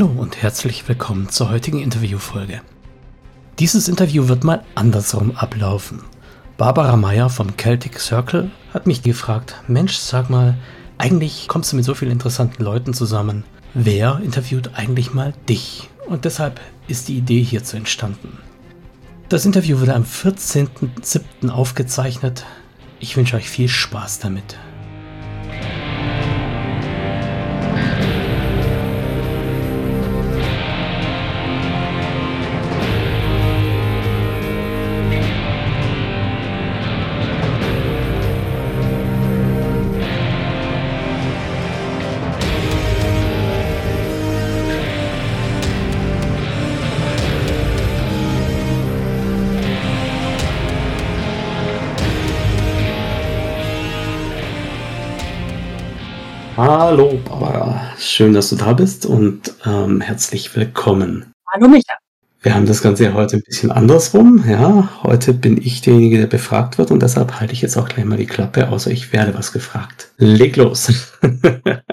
Hallo und herzlich willkommen zur heutigen Interviewfolge. Dieses Interview wird mal andersrum ablaufen. Barbara Meyer vom Celtic Circle hat mich gefragt, Mensch, sag mal, eigentlich kommst du mit so vielen interessanten Leuten zusammen. Wer interviewt eigentlich mal dich? Und deshalb ist die Idee hierzu entstanden. Das Interview wurde am 14.07. aufgezeichnet. Ich wünsche euch viel Spaß damit. Hallo Barbara, schön, dass du da bist und ähm, herzlich willkommen. Hallo Micha. Wir haben das Ganze ja heute ein bisschen andersrum. Ja, heute bin ich derjenige, der befragt wird und deshalb halte ich jetzt auch gleich mal die Klappe, außer ich werde was gefragt. Leg los. würde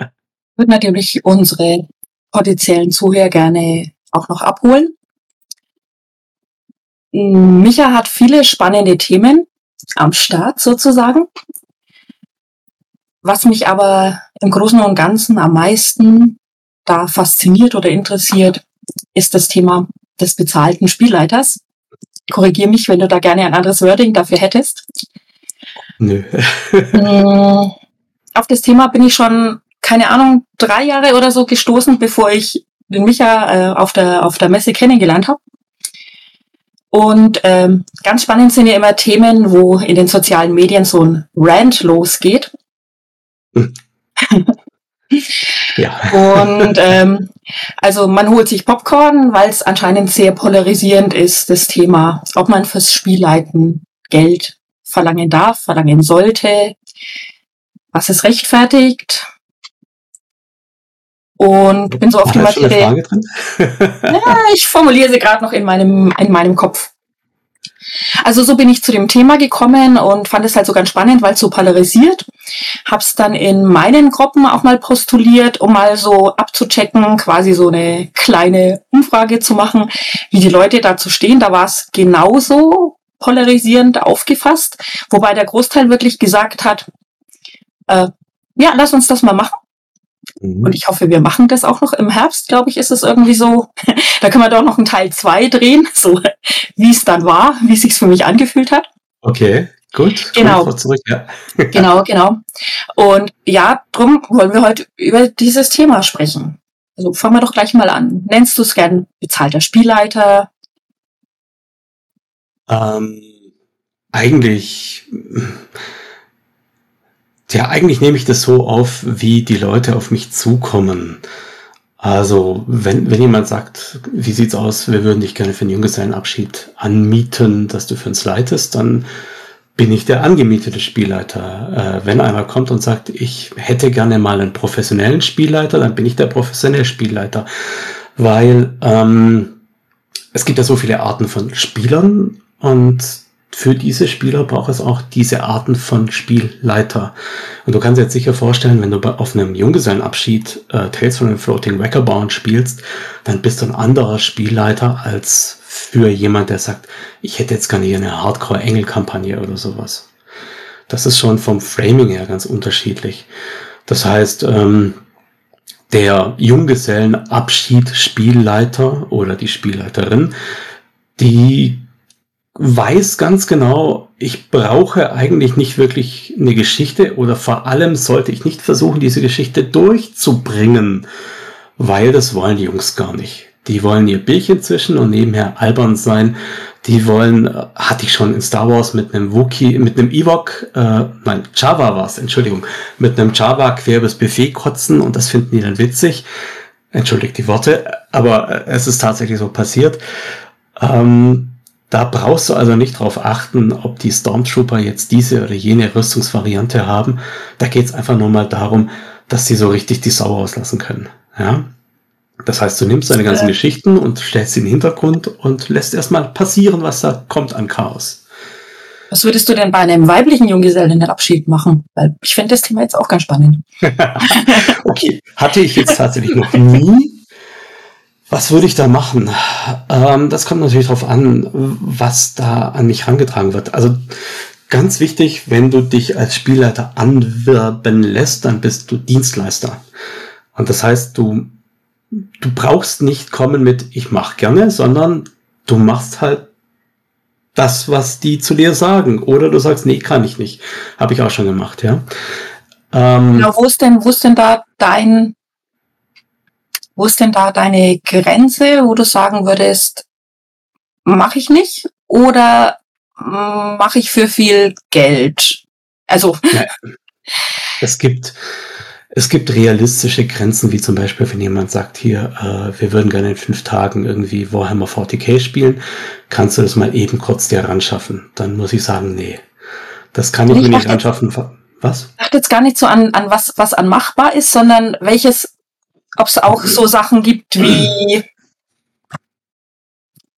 natürlich unsere potenziellen Zuhörer gerne auch noch abholen. Micha hat viele spannende Themen am Start sozusagen. Was mich aber im Großen und Ganzen am meisten da fasziniert oder interessiert, ist das Thema des bezahlten Spielleiters. Korrigier mich, wenn du da gerne ein anderes Wording dafür hättest. Nö. Mm, Auf das Thema bin ich schon, keine Ahnung, drei Jahre oder so gestoßen, bevor ich den Micha äh, auf, der, auf der Messe kennengelernt habe. Und ähm, ganz spannend sind ja immer Themen, wo in den sozialen Medien so ein Rant losgeht. Ja. Und ähm, also man holt sich Popcorn, weil es anscheinend sehr polarisierend ist, das Thema, ob man fürs Spielleiten Geld verlangen darf, verlangen sollte, was es rechtfertigt. Und bin so auf die Materie. Ja, ich formuliere sie gerade noch in meinem, in meinem Kopf. Also so bin ich zu dem Thema gekommen und fand es halt so ganz spannend, weil es so polarisiert. Hab's dann in meinen Gruppen auch mal postuliert, um mal so abzuchecken, quasi so eine kleine Umfrage zu machen, wie die Leute dazu stehen. Da war es genauso polarisierend aufgefasst, wobei der Großteil wirklich gesagt hat, äh, ja, lass uns das mal machen. Und Mhm. ich hoffe, wir machen das auch noch im Herbst, glaube ich, ist es irgendwie so. Da können wir doch noch einen Teil zwei drehen, so wie es dann war, wie es sich für mich angefühlt hat. Okay, gut. Genau. Zurück, ja. Genau, genau. Und ja, drum wollen wir heute über dieses Thema sprechen. Also fangen wir doch gleich mal an. Nennst du es gern bezahlter Spielleiter? Ähm, eigentlich, ja, eigentlich nehme ich das so auf, wie die Leute auf mich zukommen. Also, wenn, wenn jemand sagt, wie sieht's aus, wir würden dich gerne für einen Junggesellenabschied anmieten, dass du für uns leitest, dann bin ich der angemietete Spielleiter. Äh, wenn einer kommt und sagt, ich hätte gerne mal einen professionellen Spielleiter, dann bin ich der professionelle Spielleiter. Weil ähm, es gibt ja so viele Arten von Spielern und für diese Spieler braucht es auch diese Arten von Spielleiter. Und du kannst dir jetzt sicher vorstellen, wenn du bei- auf einem Junggesellenabschied äh, Tales from the Floating Wreckerbound spielst, dann bist du ein anderer Spielleiter als für jemand, der sagt, ich hätte jetzt gerne hier eine Hardcore-Engel-Kampagne oder sowas. Das ist schon vom Framing her ganz unterschiedlich. Das heißt, ähm, der Junggesellenabschied-Spielleiter oder die Spielleiterin, die weiß ganz genau, ich brauche eigentlich nicht wirklich eine Geschichte oder vor allem sollte ich nicht versuchen, diese Geschichte durchzubringen, weil das wollen die Jungs gar nicht. Die wollen ihr Bierchen zwischen und nebenher albern sein. Die wollen, äh, hatte ich schon in Star Wars mit einem Wookie, mit einem Ewok, äh, nein, Java war's, Entschuldigung, mit einem Java quer übers Buffet kotzen und das finden die dann witzig. Entschuldigt die Worte, aber äh, es ist tatsächlich so passiert. Ähm, da brauchst du also nicht drauf achten, ob die Stormtrooper jetzt diese oder jene Rüstungsvariante haben. Da geht's einfach nur mal darum, dass sie so richtig die Sau auslassen können. Ja? Das heißt, du nimmst deine ganzen Ja. Geschichten und stellst sie in den Hintergrund und lässt erstmal passieren, was da kommt an Chaos. Was würdest du denn bei einem weiblichen Junggesellenabschied machen? Weil ich finde das Thema jetzt auch ganz spannend. Okay, hatte ich jetzt tatsächlich noch nie. Was würde ich da machen? Ähm, das kommt natürlich darauf an, was da an mich herangetragen wird. Also ganz wichtig, wenn du dich als Spielleiter anwerben lässt, dann bist du Dienstleister. Und das heißt, du, du brauchst nicht kommen mit, ich mache gerne, sondern du machst halt das, was die zu dir sagen. Oder du sagst, nee, kann ich nicht. Habe ich auch schon gemacht, ja. Ähm, genau, wo ist denn, wo ist denn da dein, wo ist denn da deine Grenze, wo du sagen würdest, mache ich nicht oder mache ich für viel Geld? Also. Ja, es gibt, es gibt realistische Grenzen, wie zum Beispiel, wenn jemand sagt, hier, äh, wir würden gerne in fünf Tagen irgendwie Warhammer 40k spielen, kannst du das mal eben kurz dir ranschaffen? Dann muss ich sagen, nee. Das kann ich, ich mir nicht anschaffen. Was? Ich dachte jetzt gar nicht so an, an was, was an machbar ist, sondern welches ob es auch so Sachen gibt wie,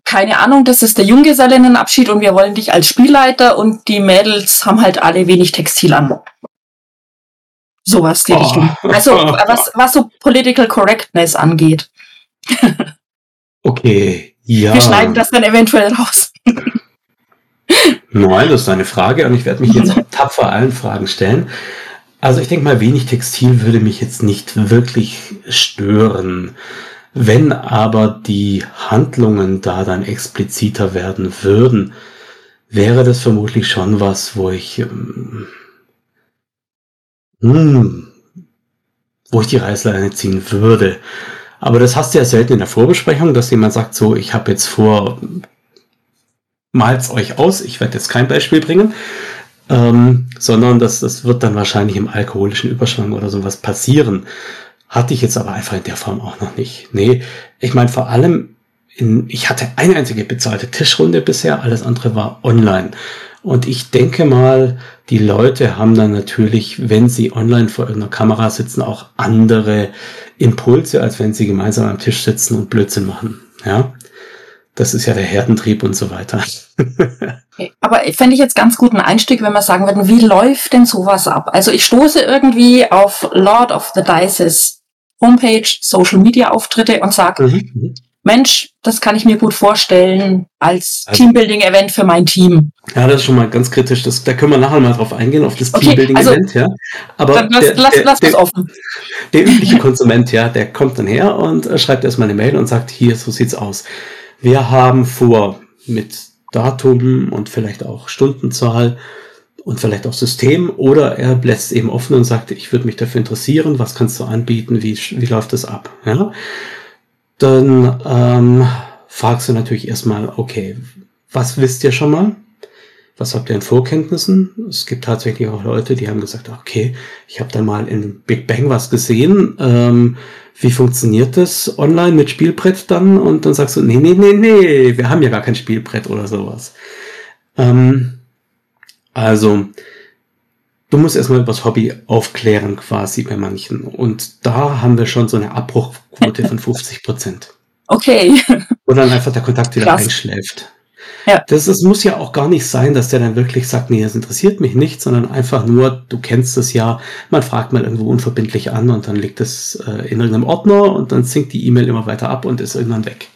keine Ahnung, das ist der Junggesellinnenabschied und wir wollen dich als Spielleiter und die Mädels haben halt alle wenig Textil an. Sowas die oh. Richtung. Also was, was so Political Correctness angeht. okay, ja. Wir schneiden das dann eventuell raus. Nein, das ist eine Frage und ich werde mich jetzt tapfer allen Fragen stellen. Also ich denke mal, wenig Textil würde mich jetzt nicht wirklich stören. Wenn aber die Handlungen da dann expliziter werden würden, wäre das vermutlich schon was, wo ich, ähm, hm, wo ich die Reißleine ziehen würde. Aber das hast du ja selten in der Vorbesprechung, dass jemand sagt, so, ich habe jetzt vor, malt's euch aus, ich werde jetzt kein Beispiel bringen, ähm, sondern das, das wird dann wahrscheinlich im alkoholischen Überschwang oder sowas passieren. Hatte ich jetzt aber einfach in der Form auch noch nicht. Nee, ich meine vor allem, in, ich hatte eine einzige bezahlte Tischrunde bisher, alles andere war online. Und ich denke mal, die Leute haben dann natürlich, wenn sie online vor irgendeiner Kamera sitzen, auch andere Impulse, als wenn sie gemeinsam am Tisch sitzen und Blödsinn machen. Ja, das ist ja der Herdentrieb und so weiter. Aber fände ich jetzt ganz gut einen Einstieg, wenn wir sagen würden, wie läuft denn sowas ab? Also ich stoße irgendwie auf Lord of the Dices Homepage, Social Media Auftritte und sage, mhm. Mensch, das kann ich mir gut vorstellen als also, Teambuilding-Event für mein Team. Ja, das ist schon mal ganz kritisch. Das, da können wir nachher mal drauf eingehen, auf das okay, Teambuilding-Event, also, ja. Aber dann lass, der, lass, der, lass das offen. Der übliche Konsument, ja, der kommt dann her und äh, schreibt erstmal eine Mail und sagt, hier, so sieht's aus. Wir haben vor, mit Datum und vielleicht auch Stundenzahl und vielleicht auch System oder er lässt eben offen und sagt, ich würde mich dafür interessieren, was kannst du anbieten, wie, wie läuft das ab? Ja? Dann ähm, fragst du natürlich erstmal, okay, was wisst ihr schon mal? Was habt ihr in Vorkenntnissen? Es gibt tatsächlich auch Leute, die haben gesagt, okay, ich habe da mal in Big Bang was gesehen. Ähm, wie funktioniert das online mit Spielbrett dann? Und dann sagst du, nee, nee, nee, nee, wir haben ja gar kein Spielbrett oder sowas. Ähm, also, du musst erstmal über das Hobby aufklären quasi bei manchen. Und da haben wir schon so eine Abbruchquote von 50 Prozent. Okay. Und dann einfach der Kontakt wieder Krass. einschläft. Ja. Das, das muss ja auch gar nicht sein, dass der dann wirklich sagt, nee, das interessiert mich nicht, sondern einfach nur, du kennst es ja, man fragt mal irgendwo unverbindlich an und dann liegt es äh, in irgendeinem Ordner und dann sinkt die E-Mail immer weiter ab und ist irgendwann weg.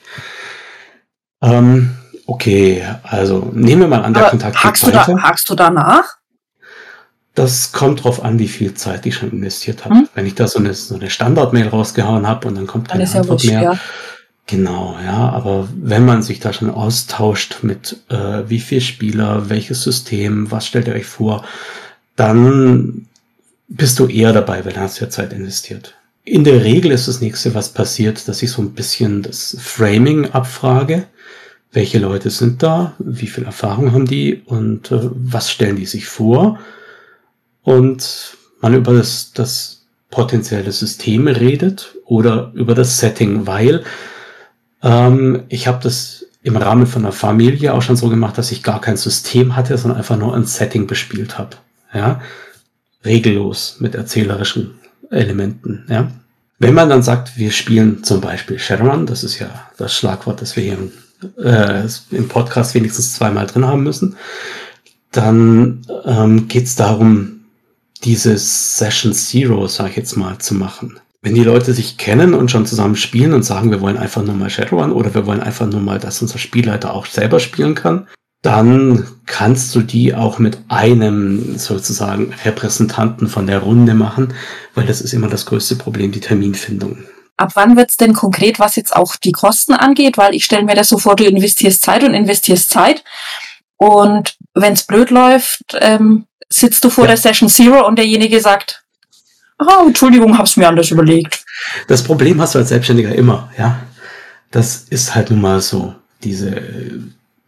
Ähm, okay, also nehmen wir mal an, der Aber Kontakt hakst geht weiter. Du da, hakst du danach? Das kommt drauf an, wie viel Zeit ich schon investiert habe. Hm? Wenn ich da so eine, so eine Standard-Mail rausgehauen habe und dann kommt keine dann Antwort ja mehr, ja. Genau, ja, aber wenn man sich da schon austauscht mit äh, wie viel Spieler, welches System, was stellt ihr euch vor, dann bist du eher dabei, weil du hast ja Zeit investiert. In der Regel ist das nächste, was passiert, dass ich so ein bisschen das Framing abfrage. Welche Leute sind da? Wie viel Erfahrung haben die? Und äh, was stellen die sich vor? Und man über das, das potenzielle System redet oder über das Setting, weil ähm, ich habe das im Rahmen von einer Familie auch schon so gemacht, dass ich gar kein System hatte, sondern einfach nur ein Setting bespielt habe. Ja, regellos mit erzählerischen Elementen. Ja, wenn man dann sagt, wir spielen zum Beispiel Shadowrun, das ist ja das Schlagwort, das wir hier im, äh, im Podcast wenigstens zweimal drin haben müssen, dann ähm, geht es darum, diese Session Zero, sag ich jetzt mal, zu machen. Wenn die Leute sich kennen und schon zusammen spielen und sagen, wir wollen einfach nur mal Shadowrun oder wir wollen einfach nur mal, dass unser Spielleiter auch selber spielen kann, dann kannst du die auch mit einem sozusagen Repräsentanten von der Runde machen, weil das ist immer das größte Problem, die Terminfindung. Ab wann wird's denn konkret, was jetzt auch die Kosten angeht? Weil ich stelle mir das so vor, du investierst Zeit und investierst Zeit. Und wenn's blöd läuft, ähm, sitzt du vor ja. der Session Zero und derjenige sagt, oh, Entschuldigung, hab's mir anders überlegt. Das Problem hast du als Selbstständiger immer, ja. Das ist halt nun mal so. Diese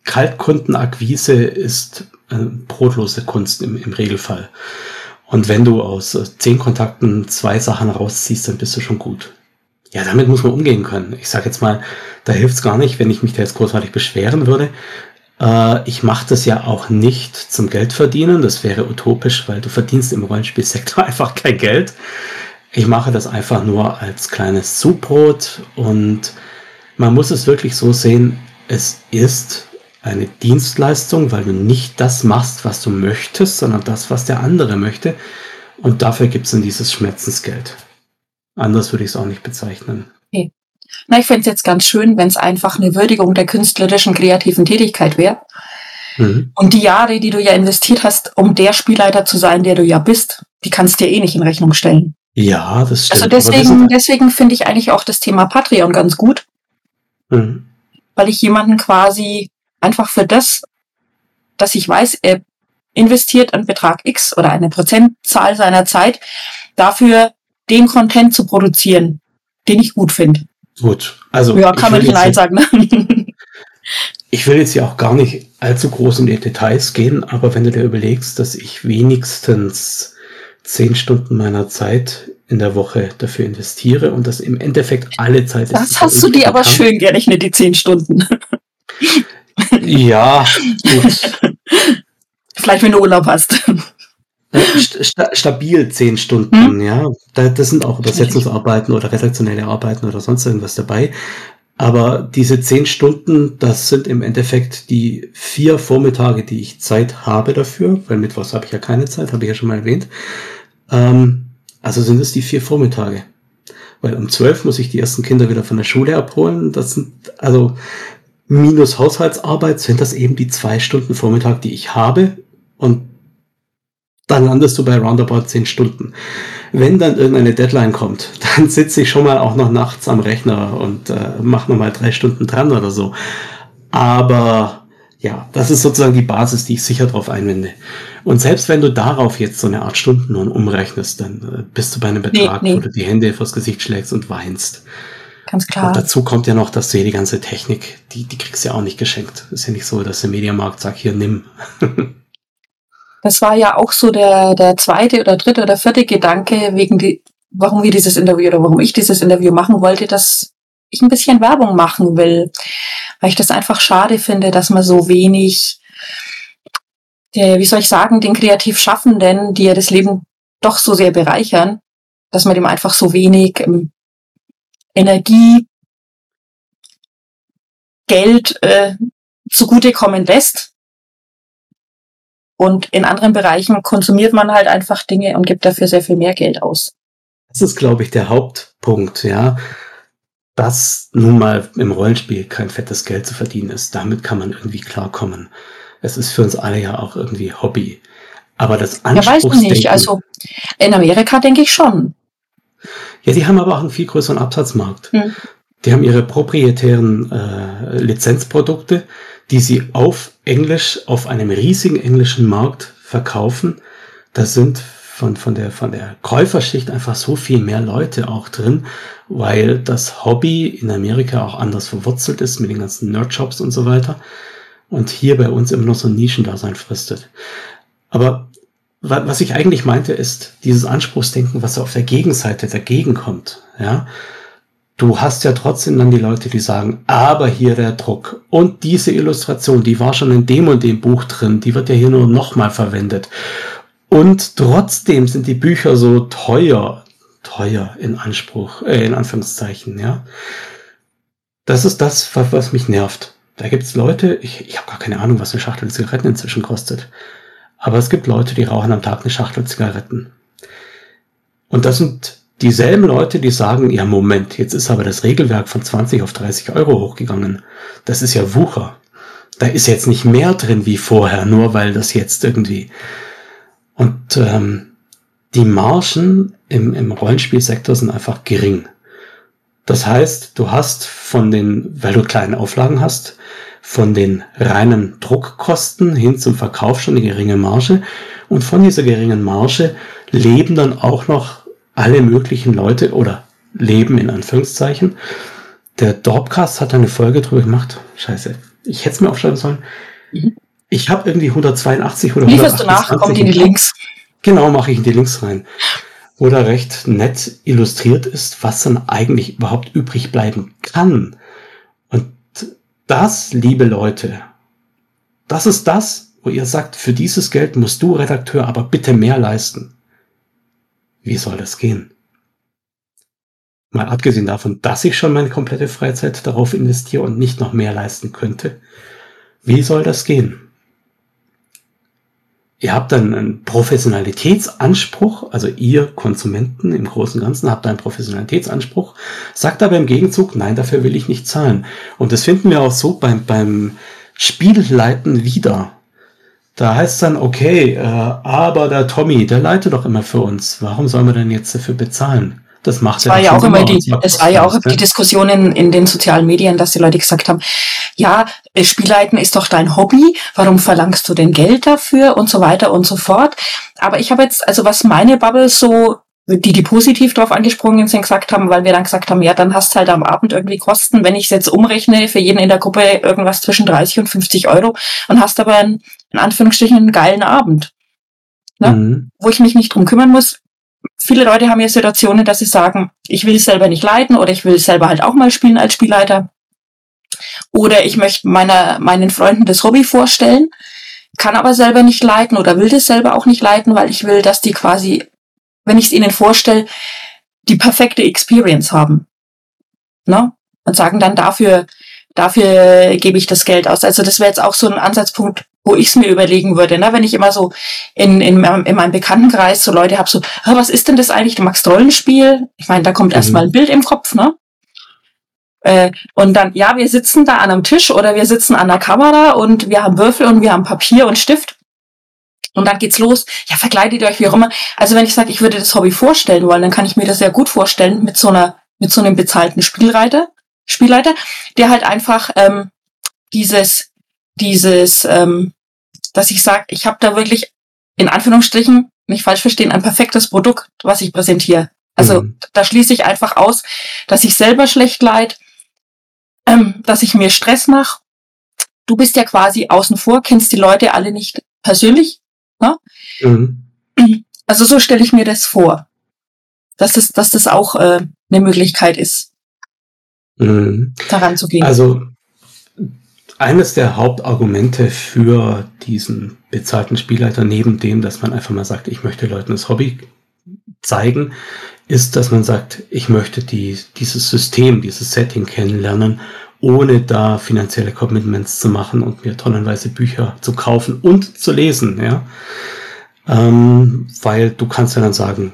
Kaltkundenakquise ist eine brotlose Kunst im, im Regelfall. Und wenn du aus zehn Kontakten zwei Sachen rausziehst, dann bist du schon gut. Ja, damit muss man umgehen können. Ich sage jetzt mal, da hilft's gar nicht, wenn ich mich da jetzt großartig beschweren würde. Äh, ich mache das ja auch nicht zum Geld verdienen. Das wäre utopisch, weil du verdienst im Rollenspielsektor einfach kein Geld. Ich mache das einfach nur als kleines Zubrot und man muss es wirklich so sehen, es ist eine Dienstleistung, weil du nicht das machst, was du möchtest, sondern das, was der andere möchte. Und dafür gibt es dann dieses Schmerzensgeld. Anders würde ich es auch nicht bezeichnen. Okay. Na, ich fände es jetzt ganz schön, wenn es einfach eine Würdigung der künstlerischen, kreativen Tätigkeit wäre. Mhm. Und die Jahre, die du ja investiert hast, um der Spielleiter zu sein, der du ja bist, die kannst du dir eh nicht in Rechnung stellen. Ja, das stimmt. Also deswegen, deswegen finde ich eigentlich auch das Thema Patreon ganz gut. Mhm. Weil ich jemanden quasi einfach für das, dass ich weiß, er investiert einen Betrag X oder eine Prozentzahl seiner Zeit dafür, den Content zu produzieren, den ich gut finde. Gut, also. Ja, kann man nicht Nein sagen. Ne? ich will jetzt ja auch gar nicht allzu groß in die Details gehen, aber wenn du dir überlegst, dass ich wenigstens zehn Stunden meiner Zeit in der Woche dafür investiere und das im Endeffekt alle Zeit das ist. Das hast du dir aber schön gerechnet, die zehn Stunden. Ja, gut. Vielleicht, wenn du Urlaub hast. Sta stabil zehn Stunden, hm? ja. das sind auch Übersetzungsarbeiten oder redaktionelle Arbeiten oder sonst irgendwas dabei. Aber diese zehn Stunden, das sind im Endeffekt die vier Vormittage, die ich Zeit habe dafür, weil Mittwochs habe ich ja keine Zeit, habe ich ja schon mal erwähnt. Ähm, also sind es die vier Vormittage. Weil um zwölf muss ich die ersten Kinder wieder von der Schule abholen. Das sind, also minus Haushaltsarbeit sind das eben die zwei Stunden Vormittag, die ich habe. Und dann landest du bei roundabout zehn Stunden. Wenn dann irgendeine Deadline kommt, dann sitze ich schon mal auch noch nachts am Rechner und äh, mache nochmal drei Stunden dran oder so. Aber ja, das ist sozusagen die Basis, die ich sicher drauf einwende. Und selbst wenn du darauf jetzt so eine Art Stundenlohn umrechnest, dann äh, bist du bei einem Betrag, nee, nee. wo du die Hände vors Gesicht schlägst und weinst. Ganz klar. Und dazu kommt ja noch, dass du hier die ganze Technik, die, die kriegst du ja auch nicht geschenkt. Ist ja nicht so, dass der Mediamarkt sagt, hier nimm. das war ja auch so der, der zweite oder dritte oder vierte Gedanke, wegen die, warum wir dieses Interview oder warum ich dieses Interview machen wollte, dass ich ein bisschen Werbung machen will. Weil ich das einfach schade finde, dass man so wenig, der, wie soll ich sagen, den kreativ Schaffenden, die ja das Leben doch so sehr bereichern, dass man dem einfach so wenig ähm, Energie, Geld äh, zugutekommen lässt. Und in anderen Bereichen konsumiert man halt einfach Dinge und gibt dafür sehr viel mehr Geld aus. Das ist, glaube ich, der Hauptpunkt, ja. Dass nun mal im Rollenspiel kein fettes Geld zu verdienen ist. Damit kann man irgendwie klarkommen. Es ist für uns alle ja auch irgendwie Hobby. Aber das Anspruchsdenken... Ja, weiß nicht. Also in Amerika denke ich schon. Ja, die haben aber auch einen viel größeren Absatzmarkt. Hm. Die haben ihre proprietären äh, Lizenzprodukte, die sie auf Englisch, auf einem riesigen englischen Markt verkaufen. Da sind von, von, der, von der Käuferschicht einfach so viel mehr Leute auch drin, weil das Hobby in Amerika auch anders verwurzelt ist mit den ganzen Nerdshops und so weiter. Und hier bei uns immer noch so ein Nischendasein fristet. Aber was ich eigentlich meinte, ist dieses Anspruchsdenken, was auf der Gegenseite dagegen kommt. Ja, du hast ja trotzdem dann die Leute, die sagen, aber hier der Druck und diese Illustration, die war schon in dem und dem Buch drin, die wird ja hier nur nochmal verwendet. Und trotzdem sind die Bücher so teuer, teuer in Anspruch, äh, in Anführungszeichen, ja. Das ist das, was, mich nervt. Da gibt's Leute, ich, ich habe gar keine Ahnung, was eine Schachtel Zigaretten inzwischen kostet. Aber es gibt Leute, die rauchen am Tag eine Schachtel Zigaretten. Und das sind dieselben Leute, die sagen, ja Moment, jetzt ist aber das Regelwerk von 20 auf 30 Euro hochgegangen. Das ist ja Wucher. Da ist jetzt nicht mehr drin wie vorher, nur weil das jetzt irgendwie. Und ähm, die Margen im, im Rollenspielsektor sind einfach gering. Das heißt, du hast von den, weil du kleine Auflagen hast, von den reinen Druckkosten hin zum Verkauf schon eine geringe Marge. Und von dieser geringen Marge leben dann auch noch alle möglichen Leute oder leben in Anführungszeichen. Der Dorpcast hat eine Folge drüber gemacht. Scheiße, ich hätte es mir aufschreiben sollen. Mhm. Ich habe irgendwie 182 oder Lieferst du nach, kommt in die Links. Genau, mache ich in die Links rein. Wo da recht nett illustriert ist, was dann eigentlich überhaupt übrig bleiben kann. Und das, liebe Leute, das ist das, wo ihr sagt, für dieses Geld musst du Redakteur aber bitte mehr leisten. Wie soll das gehen? Mal abgesehen davon, dass ich schon meine komplette Freizeit darauf investiere und nicht noch mehr leisten könnte. Wie soll das gehen? Ihr habt dann einen Professionalitätsanspruch, also ihr Konsumenten im Großen und Ganzen habt einen Professionalitätsanspruch, sagt aber im Gegenzug, nein, dafür will ich nicht zahlen. Und das finden wir auch so beim, beim Spielleiten wieder. Da heißt dann, okay, äh, aber der Tommy, der leitet doch immer für uns. Warum sollen wir denn jetzt dafür bezahlen? Das macht es war ja auch immer die, es war ja auch die Diskussion in, in den sozialen Medien, dass die Leute gesagt haben, ja, Spielleiten ist doch dein Hobby, warum verlangst du denn Geld dafür und so weiter und so fort. Aber ich habe jetzt, also was meine Bubble so die, die positiv drauf angesprungen sind, gesagt haben, weil wir dann gesagt haben, ja, dann hast du halt am Abend irgendwie Kosten, wenn ich es jetzt umrechne, für jeden in der Gruppe irgendwas zwischen 30 und 50 Euro und hast aber einen, in Anführungsstrichen einen geilen Abend. Ne? Mhm. Wo ich mich nicht drum kümmern muss. Viele Leute haben ja Situationen, dass sie sagen, ich will selber nicht leiten oder ich will selber halt auch mal spielen als Spielleiter. Oder ich möchte meiner, meinen Freunden das Hobby vorstellen, kann aber selber nicht leiten oder will das selber auch nicht leiten, weil ich will, dass die quasi wenn ich es ihnen vorstelle, die perfekte Experience haben. Ne? Und sagen dann dafür, dafür gebe ich das Geld aus. Also das wäre jetzt auch so ein Ansatzpunkt, wo ich es mir überlegen würde, ne? wenn ich immer so in, in, in meinem Bekanntenkreis so Leute habe, so, was ist denn das eigentlich, du magst Rollenspiel? Ich meine, da kommt mhm. erstmal ein Bild im Kopf, ne? Äh, und dann, ja, wir sitzen da an einem Tisch oder wir sitzen an der Kamera und wir haben Würfel und wir haben Papier und Stift. Und dann geht's los. Ja, verkleidet ihr euch wie auch immer. Also wenn ich sage, ich würde das Hobby vorstellen wollen, dann kann ich mir das sehr gut vorstellen mit so einer, mit so einem bezahlten Spielreiter, Spielleiter, der halt einfach ähm, dieses, dieses, ähm, dass ich sage, ich habe da wirklich in Anführungsstrichen, nicht falsch verstehen, ein perfektes Produkt, was ich präsentiere. Also mhm. da schließe ich einfach aus, dass ich selber schlecht leid, ähm, dass ich mir Stress mache. Du bist ja quasi außen vor, kennst die Leute alle nicht persönlich, Ne? Mhm. Also so stelle ich mir das vor, dass das, dass das auch äh, eine Möglichkeit ist, mhm. daran zu gehen. Also eines der Hauptargumente für diesen bezahlten Spielleiter, neben dem, dass man einfach mal sagt, ich möchte Leuten das Hobby zeigen, ist, dass man sagt, ich möchte die, dieses System, dieses Setting kennenlernen ohne da finanzielle Commitments zu machen und mir tonnenweise Bücher zu kaufen und zu lesen, ja. Ähm, weil du kannst ja dann sagen,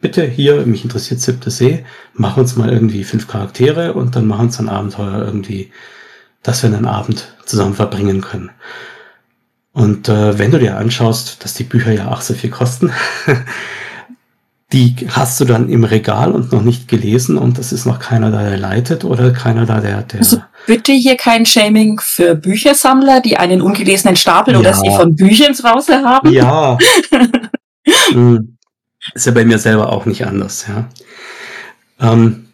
bitte hier, mich interessiert siebte See, mach uns mal irgendwie fünf Charaktere und dann machen uns ein Abenteuer irgendwie, dass wir einen Abend zusammen verbringen können. Und äh, wenn du dir anschaust, dass die Bücher ja auch so viel kosten, die hast du dann im Regal und noch nicht gelesen und das ist noch keiner da, der leitet oder keiner da, der, der. Also bitte hier kein Shaming für Büchersammler, die einen ungelesenen Stapel ja. oder sie von Büchern raus haben. Ja. hm. Ist ja bei mir selber auch nicht anders, ja. Ähm,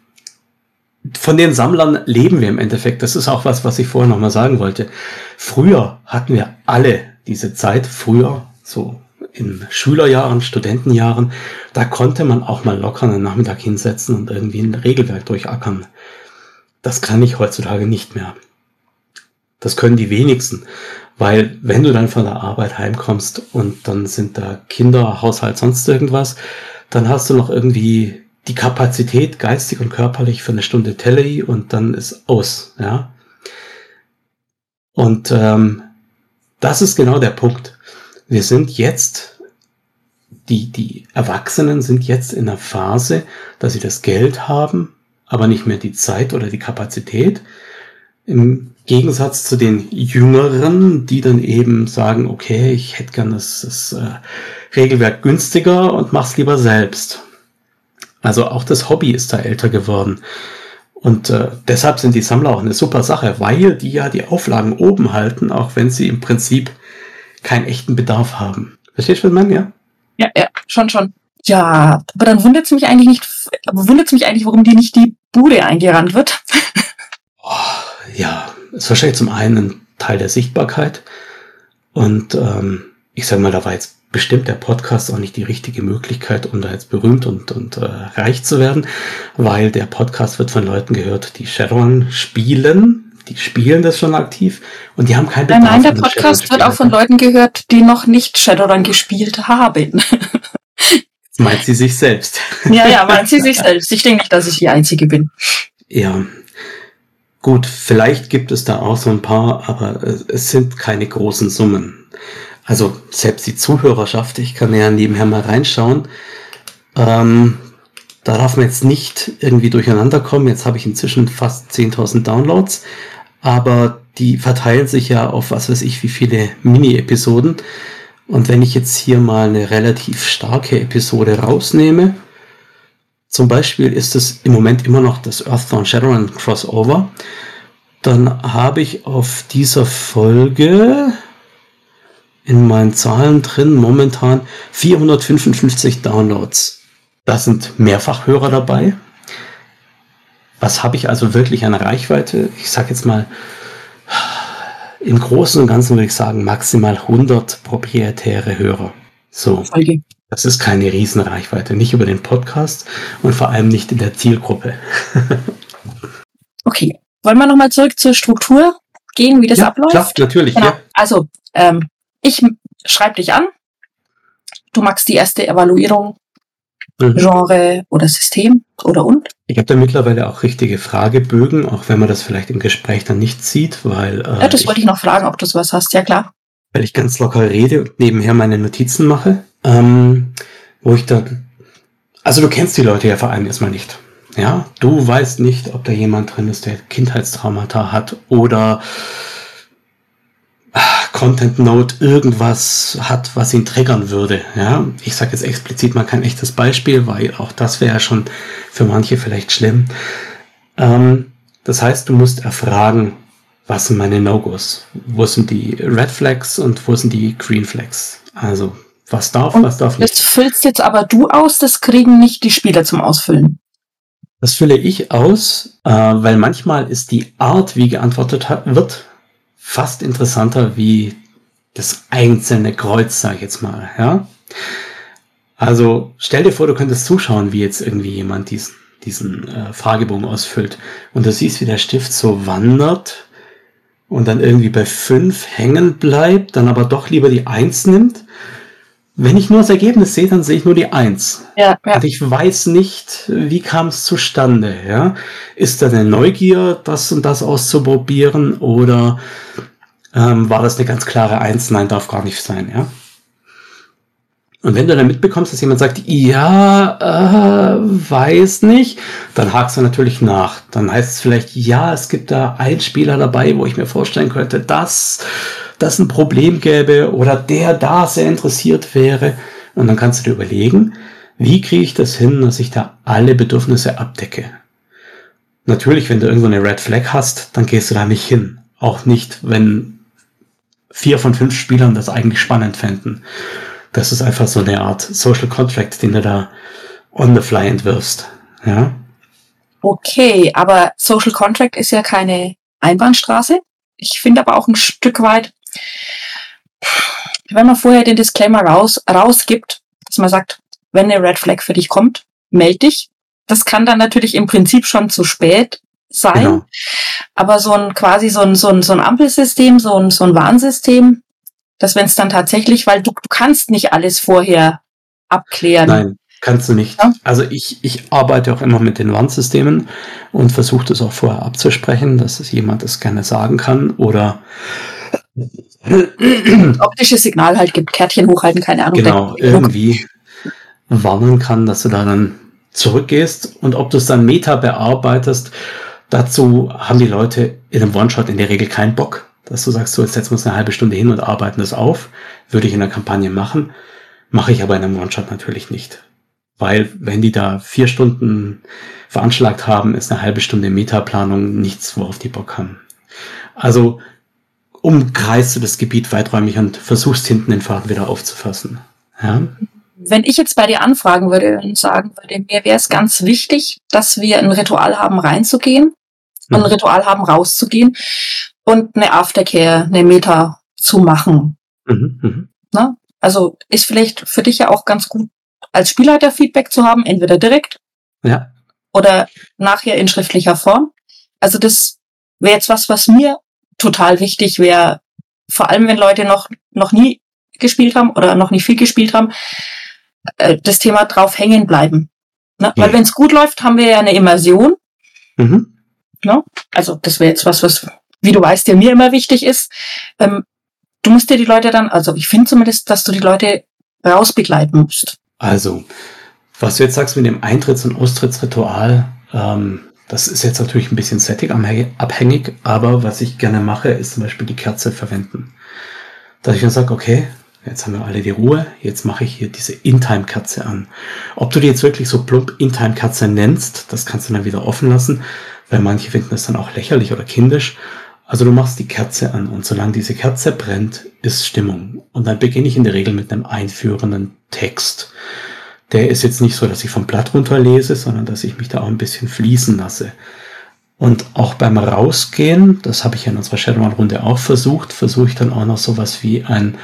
von den Sammlern leben wir im Endeffekt. Das ist auch was, was ich vorher nochmal sagen wollte. Früher hatten wir alle diese Zeit, früher, so in Schülerjahren, Studentenjahren, da konnte man auch mal locker einen Nachmittag hinsetzen und irgendwie ein Regelwerk durchackern. Das kann ich heutzutage nicht mehr. Das können die wenigsten. Weil wenn du dann von der Arbeit heimkommst und dann sind da Kinder, Haushalt, sonst irgendwas, dann hast du noch irgendwie die Kapazität, geistig und körperlich für eine Stunde Telly und dann ist aus, ja. Und ähm, das ist genau der Punkt wir sind jetzt die, die Erwachsenen sind jetzt in der Phase, dass sie das Geld haben, aber nicht mehr die Zeit oder die Kapazität. Im Gegensatz zu den Jüngeren, die dann eben sagen, okay, ich hätte gern das, das äh, Regelwerk günstiger und mach's lieber selbst. Also auch das Hobby ist da älter geworden. Und äh, deshalb sind die Sammler auch eine super Sache, weil die ja die Auflagen oben halten, auch wenn sie im Prinzip keinen echten Bedarf haben. Verstehst du, was ich meine? Ja? Ja, ja, schon, schon. Ja, aber dann wundert es mich eigentlich nicht, wundert es mich eigentlich, warum die nicht die Bude eingerannt wird. oh, ja, ist wahrscheinlich zum einen ein Teil der Sichtbarkeit. Und ähm, ich sag mal, da war jetzt bestimmt der Podcast auch nicht die richtige Möglichkeit, um da jetzt berühmt und, und äh, reich zu werden, weil der Podcast wird von Leuten gehört, die Shadowrun spielen, die spielen das schon aktiv und die haben kein Bedarf. Nein, nein, der Podcast wird auch von Leuten gehört, die noch nicht Shadowrun gespielt haben. meint sie sich selbst. Ja, ja, meint sie sich selbst. Ich denke nicht, dass ich die Einzige bin. Ja. Gut, vielleicht gibt es da auch so ein paar, aber es sind keine großen Summen. Also selbst die Zuhörerschaft, ich kann ja nebenher mal reinschauen. Ähm, da darf man jetzt nicht irgendwie durcheinander kommen. Jetzt habe ich inzwischen fast 10.000 Downloads, aber die verteilen sich ja auf was weiß ich wie viele Mini-Episoden. Und wenn ich jetzt hier mal eine relativ starke Episode rausnehme, zum Beispiel ist es im Moment immer noch das Earthdawn Shadowrun Crossover, dann habe ich auf dieser Folge in meinen Zahlen drin momentan 455 Downloads. Da sind Mehrfachhörer dabei. Was habe ich also wirklich an Reichweite? Ich sage jetzt mal, im Großen und Ganzen würde ich sagen, maximal 100 proprietäre Hörer. So. Das ist keine Riesenreichweite, nicht über den Podcast und vor allem nicht in der Zielgruppe. okay. Wollen wir nochmal zurück zur Struktur gehen, wie das ja, abläuft? Klar, natürlich. Genau. Ja. Also, ähm, ich schreibe dich an. Du magst die erste Evaluierung, mhm. Genre oder System oder und? Ich habe da mittlerweile auch richtige Fragebögen, auch wenn man das vielleicht im Gespräch dann nicht sieht, weil. Äh, ja, das wollte ich noch fragen, ob du sowas hast. Ja, klar. Weil ich ganz locker rede und nebenher meine Notizen mache, ähm, wo ich dann. Also du kennst die Leute ja vor allem erstmal nicht. Ja, du weißt nicht, ob da jemand drin ist, der Kindheitstraumata hat oder Content Note irgendwas hat, was ihn triggern würde. Ja, ich sage jetzt explizit mal kein echtes Beispiel, weil auch das wäre ja schon für manche vielleicht schlimm. Ähm, das heißt, du musst erfragen, was sind meine No-Gos? Wo sind die Red Flags und wo sind die Green Flags? Also, was darf, und was darf nicht? Das füllst jetzt aber du aus, das kriegen nicht die Spieler zum Ausfüllen. Das fülle ich aus, äh, weil manchmal ist die Art, wie geantwortet wird, fast interessanter wie das einzelne Kreuz, sag ich jetzt mal, ja. Also stell dir vor, du könntest zuschauen, wie jetzt irgendwie jemand diesen, diesen äh, Fragebogen ausfüllt und du siehst, wie der Stift so wandert und dann irgendwie bei fünf hängen bleibt, dann aber doch lieber die Eins nimmt wenn ich nur das Ergebnis sehe, dann sehe ich nur die Eins. Ja, ja. Und ich weiß nicht, wie kam es zustande. Ja? Ist da eine Neugier, das und das auszuprobieren oder ähm, war das eine ganz klare Eins? Nein, darf gar nicht sein. Ja? Und wenn du dann mitbekommst, dass jemand sagt, ja, äh, weiß nicht, dann hakst du natürlich nach. Dann heißt es vielleicht, ja, es gibt da einen Spieler dabei, wo ich mir vorstellen könnte, dass das ein Problem gäbe oder der da sehr interessiert wäre. Und dann kannst du dir überlegen, wie kriege ich das hin, dass ich da alle Bedürfnisse abdecke. Natürlich, wenn du irgendwo eine Red Flag hast, dann gehst du da nicht hin. Auch nicht, wenn vier von fünf Spielern das eigentlich spannend fänden. Das ist einfach so eine Art Social Contract, den du da on the fly entwirfst. Ja. Okay, aber Social Contract ist ja keine Einbahnstraße. Ich finde aber auch ein Stück weit, wenn man vorher den Disclaimer raus, rausgibt, dass man sagt, wenn eine Red Flag für dich kommt, melde dich. Das kann dann natürlich im Prinzip schon zu spät sein. Genau. Aber so ein quasi so ein, so ein, so ein Ampelsystem, so ein, so ein Warnsystem, dass wenn es dann tatsächlich, weil du, du kannst nicht alles vorher abklären. Nein, kannst du nicht. Ja? Also ich, ich arbeite auch immer mit den Warnsystemen und versuche das auch vorher abzusprechen, dass es jemand das gerne sagen kann oder optisches Signal halt gibt, Kärtchen hochhalten, keine Ahnung. Genau, irgendwie. warnen kann, dass du da dann zurückgehst und ob du es dann Meta bearbeitest, dazu haben die Leute in einem One-Shot in der Regel keinen Bock, dass du sagst, so jetzt setzen wir uns eine halbe Stunde hin und arbeiten das auf. Würde ich in der Kampagne machen, mache ich aber in einem One-Shot natürlich nicht. Weil wenn die da vier Stunden veranschlagt haben, ist eine halbe Stunde Metaplanung nichts, worauf die Bock haben. Also umkreist du das Gebiet weiträumig und versuchst hinten den Faden wieder aufzufassen. Ja? Wenn ich jetzt bei dir anfragen würde und sagen würde, mir wäre es ganz wichtig, dass wir ein Ritual haben, reinzugehen und ein mhm. Ritual haben, rauszugehen und eine Aftercare, eine Meta zu machen. Mhm, mh. Na? Also ist vielleicht für dich ja auch ganz gut, als Spielleiter Feedback zu haben, entweder direkt ja. oder nachher in schriftlicher Form. Also das wäre jetzt was, was mir total wichtig wäre, vor allem wenn Leute noch, noch nie gespielt haben oder noch nicht viel gespielt haben, äh, das Thema drauf hängen bleiben. Ne? Ja. Weil wenn es gut läuft, haben wir ja eine Immersion. Mhm. Ne? Also das wäre jetzt was, was, wie du weißt, ja mir immer wichtig ist. Ähm, du musst dir die Leute dann, also ich finde zumindest, dass du die Leute rausbegleiten musst. Also, was du jetzt sagst mit dem Eintritts- und Austrittsritual, ähm, das ist jetzt natürlich ein bisschen setting-abhängig, aber was ich gerne mache, ist zum Beispiel die Kerze verwenden. Dass ich dann sage, okay, jetzt haben wir alle die Ruhe, jetzt mache ich hier diese In-Time-Kerze an. Ob du die jetzt wirklich so plump In-Time-Kerze nennst, das kannst du dann wieder offen lassen, weil manche finden das dann auch lächerlich oder kindisch. Also du machst die Kerze an und solange diese Kerze brennt, ist Stimmung. Und dann beginne ich in der Regel mit einem einführenden Text der ist jetzt nicht so, dass ich vom Blatt runterlese, sondern dass ich mich da auch ein bisschen fließen lasse. Und auch beim Rausgehen, das habe ich in unserer Shadowrun-Runde auch versucht, versuche ich dann auch noch sowas wie ein,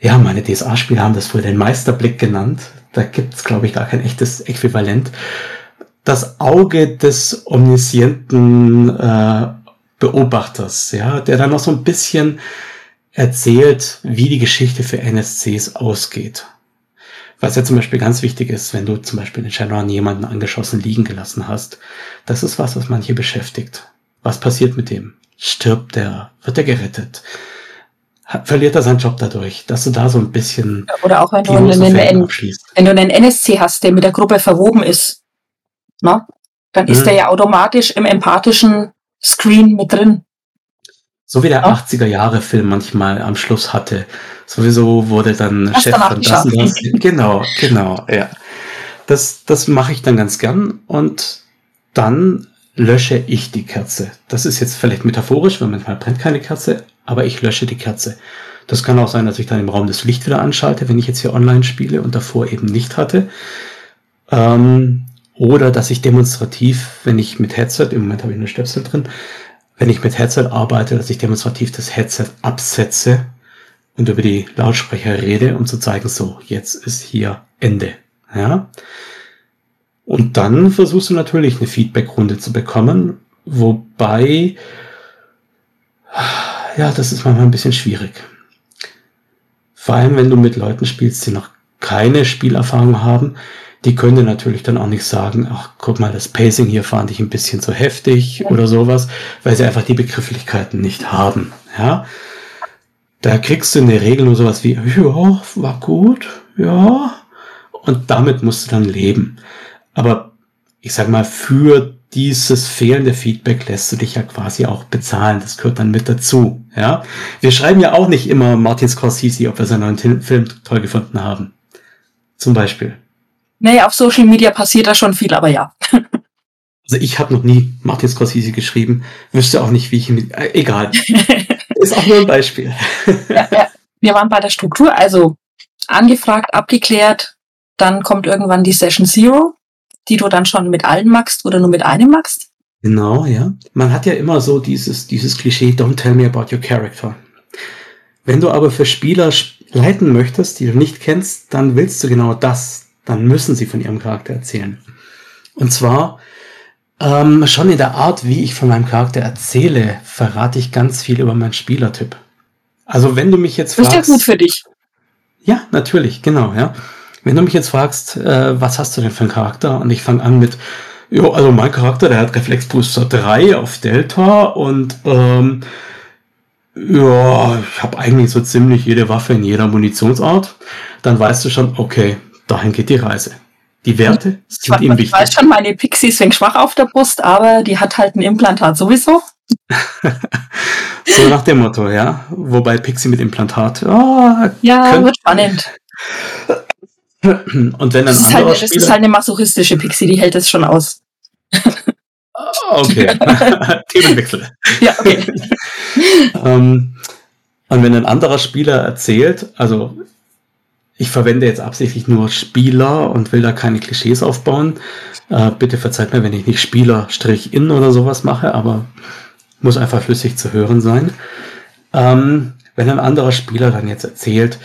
ja, meine DSA-Spiele haben das wohl den Meisterblick genannt. Da gibt es, glaube ich, gar kein echtes Äquivalent. Das Auge des omniscienten äh, Beobachters, ja, der dann noch so ein bisschen erzählt, wie die Geschichte für NSCs ausgeht. Was ja zum Beispiel ganz wichtig ist, wenn du zum Beispiel in Shadowrun jemanden angeschossen liegen gelassen hast. Das ist was, was manche beschäftigt. Was passiert mit dem? Stirbt der? Wird er gerettet? verliert er seinen Job dadurch, dass du da so ein bisschen oder auch wenn du, einen, wenn du einen NSC hast, der mit der Gruppe verwoben ist, na, dann ist hm. der ja automatisch im empathischen Screen mit drin. So wie der ja. 80er Jahre Film manchmal am Schluss hatte, Sowieso wurde dann das Chef von das und das. Genau, genau, ja. Das, das mache ich dann ganz gern und dann lösche ich die Kerze. Das ist jetzt vielleicht metaphorisch, weil manchmal brennt keine Kerze, aber ich lösche die Kerze. Das kann auch sein, dass ich dann im Raum das Licht wieder anschalte, wenn ich jetzt hier online spiele und davor eben nicht hatte. Ähm, oder dass ich demonstrativ, wenn ich mit Headset, im Moment habe ich eine Stöpsel drin, wenn ich mit Headset arbeite, dass ich demonstrativ das Headset absetze und über die Lautsprecher rede, um zu zeigen, so, jetzt ist hier Ende. Ja. Und dann versuchst du natürlich eine Feedback-Runde zu bekommen, wobei, ja, das ist manchmal ein bisschen schwierig. Vor allem, wenn du mit Leuten spielst, die noch keine Spielerfahrung haben, die können natürlich dann auch nicht sagen, ach, guck mal, das Pacing hier fand ich ein bisschen zu heftig oder sowas, weil sie einfach die Begrifflichkeiten nicht haben. Ja. Da kriegst du in der Regel nur sowas wie, ja, war gut, ja. Und damit musst du dann leben. Aber ich sag mal, für dieses fehlende Feedback lässt du dich ja quasi auch bezahlen. Das gehört dann mit dazu. Ja, wir schreiben ja auch nicht immer Martin Scorsese, ob wir seinen neuen Film toll gefunden haben. Zum Beispiel. Naja, auf Social Media passiert da schon viel, aber ja. also ich habe noch nie Martin Scorsese geschrieben, wüsste auch nicht, wie ich ihn. Äh, egal. Ist auch nur ein Beispiel. ja, ja. Wir waren bei der Struktur, also angefragt, abgeklärt, dann kommt irgendwann die Session Zero, die du dann schon mit allen magst oder nur mit einem magst. Genau, ja. Man hat ja immer so dieses, dieses Klischee, don't tell me about your character. Wenn du aber für Spieler leiten möchtest, die du nicht kennst, dann willst du genau das. Dann müssen sie von ihrem Charakter erzählen. Und zwar ähm, schon in der Art, wie ich von meinem Charakter erzähle, verrate ich ganz viel über meinen Spielertyp. Also wenn du mich jetzt fragst... Das ist ja gut für dich. Ja, natürlich, genau, ja. Wenn du mich jetzt fragst, äh, was hast du denn für einen Charakter? Und ich fange an mit, jo, also mein Charakter, der hat Reflexbooster 3 auf Delta und ähm, ja, ich habe eigentlich so ziemlich jede Waffe in jeder Munitionsart. Dann weißt du schon, okay, dahin geht die Reise. Die Werte sind ihm wichtig. Ich weiß schon, meine Pixie ist wegen schwach auf der Brust, aber die hat halt ein Implantat sowieso. so nach dem Motto, ja. Wobei Pixie mit Implantat. Oh, ja, wird spannend. Und wenn ein das, ist halt, das ist halt eine masochistische Pixie, die hält das schon aus. okay. Themenwechsel. Ja, okay. ähm, und wenn ein anderer Spieler erzählt, also ich verwende jetzt absichtlich nur Spieler und will da keine Klischees aufbauen. Äh, bitte verzeiht mir, wenn ich nicht Spieler-in oder sowas mache, aber muss einfach flüssig zu hören sein. Ähm, wenn ein anderer Spieler dann jetzt erzählt,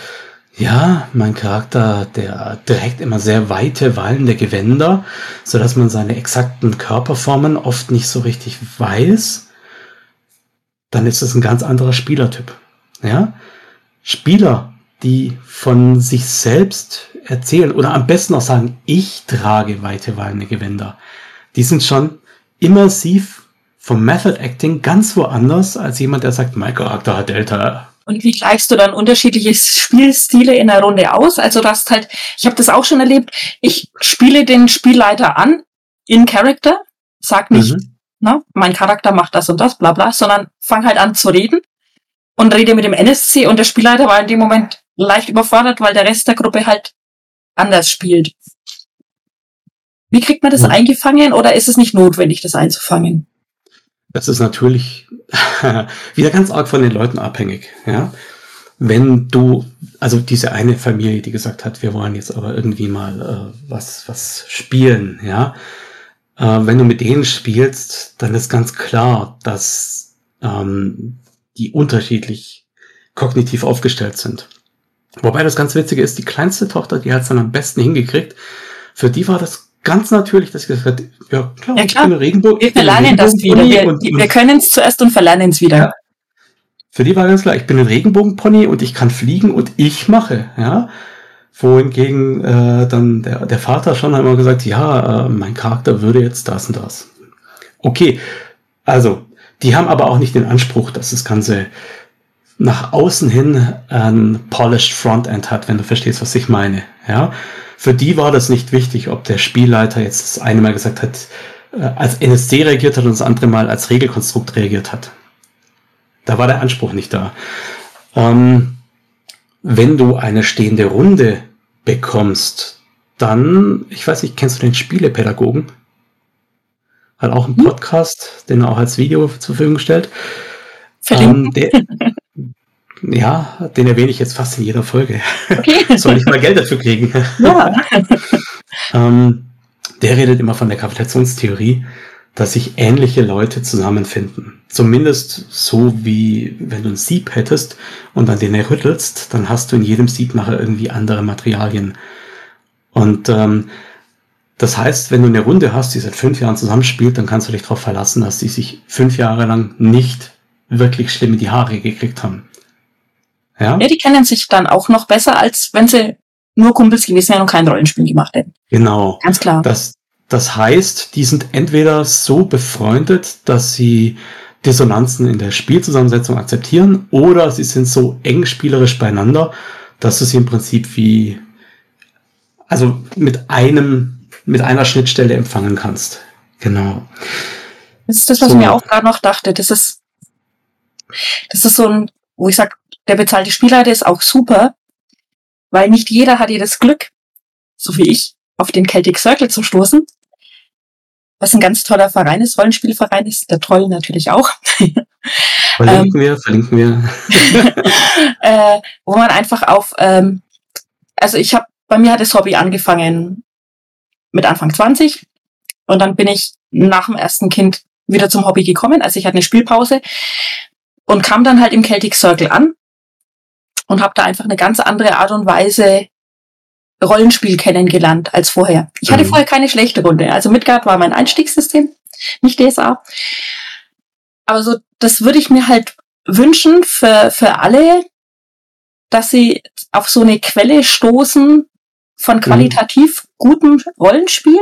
ja, mein Charakter, der trägt immer sehr weite, wallende Gewänder, so dass man seine exakten Körperformen oft nicht so richtig weiß, dann ist es ein ganz anderer Spielertyp. Ja? Spieler, die von sich selbst erzählen oder am besten auch sagen, ich trage weite, wallende Gewänder, die sind schon immersiv vom Method Acting ganz woanders als jemand, der sagt, mein Charakter hat Delta und wie gleichst du dann unterschiedliche Spielstile in der Runde aus? Also das halt, ich habe das auch schon erlebt. Ich spiele den Spielleiter an in Character, sag nicht, mhm. na, mein Charakter macht das und das, bla bla, sondern fang halt an zu reden und rede mit dem NSC und der Spielleiter war in dem Moment leicht überfordert, weil der Rest der Gruppe halt anders spielt. Wie kriegt man das mhm. eingefangen oder ist es nicht notwendig, das einzufangen? Das ist natürlich wieder ganz arg von den Leuten abhängig, ja. Wenn du, also diese eine Familie, die gesagt hat, wir wollen jetzt aber irgendwie mal äh, was, was spielen, ja. Äh, wenn du mit denen spielst, dann ist ganz klar, dass ähm, die unterschiedlich kognitiv aufgestellt sind. Wobei das ganz Witzige ist, die kleinste Tochter, die hat es dann am besten hingekriegt. Für die war das ganz natürlich, dass ich gesagt habe, ja klar, ja, klar. ich bin Regenbogen. Wir verlernen das wieder. Wir, und, wir können es zuerst und verlernen es wieder. Ja. Für die war ganz klar, ich bin ein Regenbogenpony und ich kann fliegen und ich mache, ja. Wohingegen äh, dann der, der Vater schon einmal gesagt, ja, äh, mein Charakter würde jetzt das und das. Okay, also, die haben aber auch nicht den Anspruch, dass das Ganze nach außen hin ein polished Frontend hat, wenn du verstehst, was ich meine. Ja, für die war das nicht wichtig, ob der Spielleiter jetzt das eine Mal gesagt hat, äh, als NSC reagiert hat und das andere Mal als Regelkonstrukt reagiert hat. Da war der Anspruch nicht da. Ähm, wenn du eine stehende Runde bekommst, dann, ich weiß nicht, kennst du den Spielepädagogen? Hat auch einen hm? Podcast, den er auch als Video zur Verfügung gestellt. Ähm, der, ja, den erwähne ich jetzt fast in jeder Folge. Okay. Soll ich mal Geld dafür kriegen? Ja. ähm, der redet immer von der Gravitationstheorie, dass sich ähnliche Leute zusammenfinden. Zumindest so wie wenn du ein Sieb hättest und an den rüttelst, dann hast du in jedem Sieb nachher irgendwie andere Materialien. Und ähm, das heißt, wenn du eine Runde hast, die seit fünf Jahren zusammenspielt, dann kannst du dich darauf verlassen, dass die sich fünf Jahre lang nicht wirklich schlimm in die Haare gekriegt haben. Ja? ja, die kennen sich dann auch noch besser, als wenn sie nur Kumpels gewesen wären und kein Rollenspiel gemacht hätten. Genau. Ganz klar. Das, das heißt, die sind entweder so befreundet, dass sie Dissonanzen in der Spielzusammensetzung akzeptieren, oder sie sind so eng spielerisch beieinander, dass du sie im Prinzip wie, also mit einem, mit einer Schnittstelle empfangen kannst. Genau. Das ist das, was so. ich mir auch gerade noch dachte. Das ist, das ist so ein, wo ich sag, der bezahlte Spielleiter ist auch super, weil nicht jeder hat hier das Glück, so wie ich, auf den Celtic Circle zu stoßen. Was ein ganz toller Verein ist, Rollenspielverein ist, der Troll natürlich auch. Verlinken ähm, wir, verlinken wir. äh, wo man einfach auf, ähm, also ich habe, bei mir hat das Hobby angefangen mit Anfang 20 und dann bin ich nach dem ersten Kind wieder zum Hobby gekommen. Also ich hatte eine Spielpause und kam dann halt im Celtic Circle an und habe da einfach eine ganz andere Art und Weise Rollenspiel kennengelernt als vorher. Ich hatte mhm. vorher keine schlechte Runde. Also Midgard war mein Einstiegssystem, nicht DSA. Aber so, das würde ich mir halt wünschen für, für alle, dass sie auf so eine Quelle stoßen von mhm. qualitativ mhm. gutem Rollenspiel.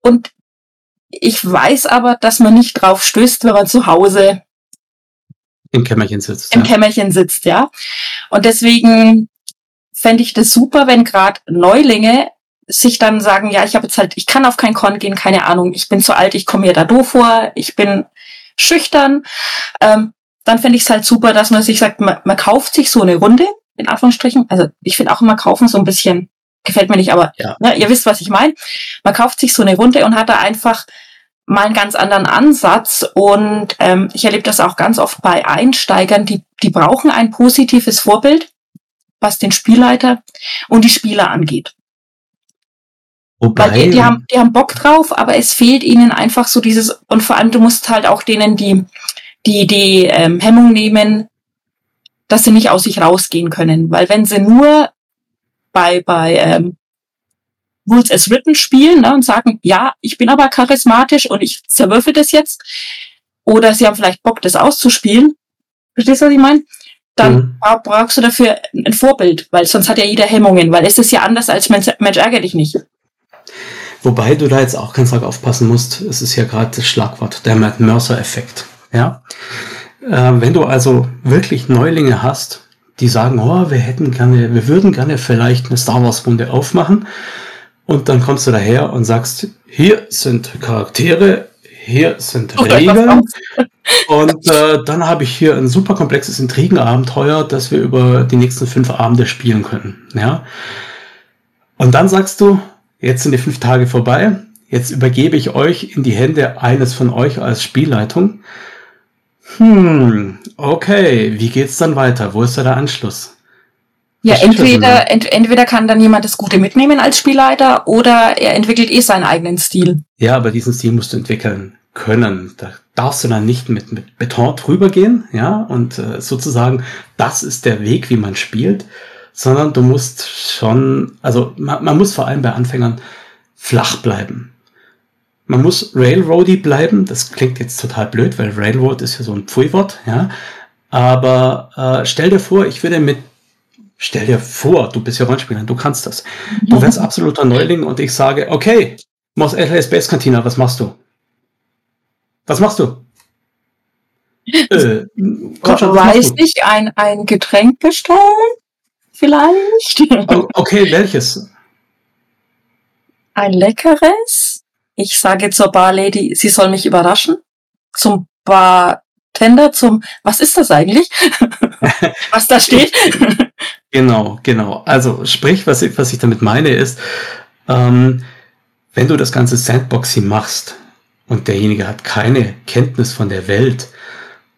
Und ich weiß aber, dass man nicht drauf stößt, wenn man zu Hause im Kämmerchen sitzt. Im ja. Kämmerchen sitzt, ja. Und deswegen fände ich das super, wenn gerade Neulinge sich dann sagen, ja, ich habe jetzt halt, ich kann auf kein Con gehen, keine Ahnung, ich bin zu alt, ich komme mir da doof vor, ich bin schüchtern. Ähm, dann fände ich es halt super, dass man sich sagt, man, man kauft sich so eine Runde, in Anführungsstrichen. Also ich finde auch immer kaufen so ein bisschen, gefällt mir nicht, aber ja. ne, ihr wisst, was ich meine. Man kauft sich so eine Runde und hat da einfach mal einen ganz anderen Ansatz. Und ähm, ich erlebe das auch ganz oft bei Einsteigern, die, die brauchen ein positives Vorbild, was den Spielleiter und die Spieler angeht. Wobei, Weil die, die, haben, die haben Bock drauf, aber es fehlt ihnen einfach so dieses, und vor allem du musst halt auch denen die, die, die ähm, Hemmung nehmen, dass sie nicht aus sich rausgehen können. Weil wenn sie nur bei, bei ähm, Rules as Written spielen ne, und sagen, ja, ich bin aber charismatisch und ich zerwürfe das jetzt, oder sie haben vielleicht Bock, das auszuspielen, verstehst du, was ich meine? Dann mhm. brauchst du dafür ein Vorbild, weil sonst hat ja jeder Hemmungen, weil es ist ja anders als Mensch, Mensch ärger dich nicht. Wobei du da jetzt auch ganz arg aufpassen musst, es ist ja gerade das Schlagwort, der Matt Mercer-Effekt. Ja? Äh, wenn du also wirklich Neulinge hast, die sagen, oh, wir hätten gerne, wir würden gerne vielleicht eine Star Wars Runde aufmachen, und dann kommst du daher und sagst, hier sind Charaktere, hier sind Regeln. Und äh, dann habe ich hier ein super komplexes Intrigenabenteuer, das wir über die nächsten fünf Abende spielen können. Ja. Und dann sagst du, jetzt sind die fünf Tage vorbei, jetzt übergebe ich euch in die Hände eines von euch als Spielleitung. Hm, okay, wie geht's dann weiter? Wo ist da der Anschluss? Ja, entweder, ent, entweder kann dann jemand das Gute mitnehmen als Spielleiter oder er entwickelt eh seinen eigenen Stil. Ja, aber diesen Stil musst du entwickeln können. Da darfst du dann nicht mit, mit Beton drüber gehen, ja, und äh, sozusagen, das ist der Weg, wie man spielt, sondern du musst schon, also man, man muss vor allem bei Anfängern flach bleiben. Man muss Railroady bleiben, das klingt jetzt total blöd, weil Railroad ist ja so ein Pfui-Wort, ja, aber äh, stell dir vor, ich würde mit Stell dir vor, du bist ja Rollenspieler, du kannst das. Du wärst absoluter Neuling und ich sage, okay, Mos Eisley Space Cantina, was machst du? Was machst du? Äh, komm schon, Weiß ich, ein, ein Getränk bestellen? Vielleicht? Okay, welches? Ein leckeres? Ich sage zur Barlady, sie soll mich überraschen. Zum Bartender, zum, was ist das eigentlich? was da steht? Genau, genau. Also sprich, was ich, was ich damit meine ist, ähm, wenn du das ganze Sandboxing machst und derjenige hat keine Kenntnis von der Welt,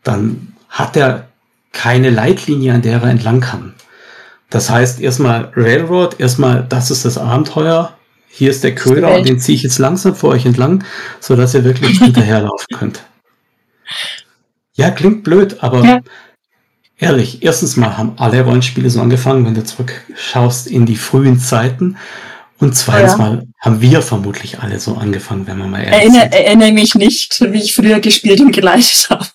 dann hat er keine Leitlinie, an der er entlang kann. Das heißt, erstmal Railroad, erstmal, das ist das Abenteuer, hier ist der Köder und den ziehe ich jetzt langsam vor euch entlang, so dass ihr wirklich hinterherlaufen könnt. Ja, klingt blöd, aber ja. Ehrlich, erstens mal haben alle Rollenspiele so angefangen, wenn du zurückschaust in die frühen Zeiten. Und zweitens ja. mal haben wir vermutlich alle so angefangen, wenn man mal ehrlich Erinner, Erinnere mich nicht, wie ich früher gespielt und geleitet habe.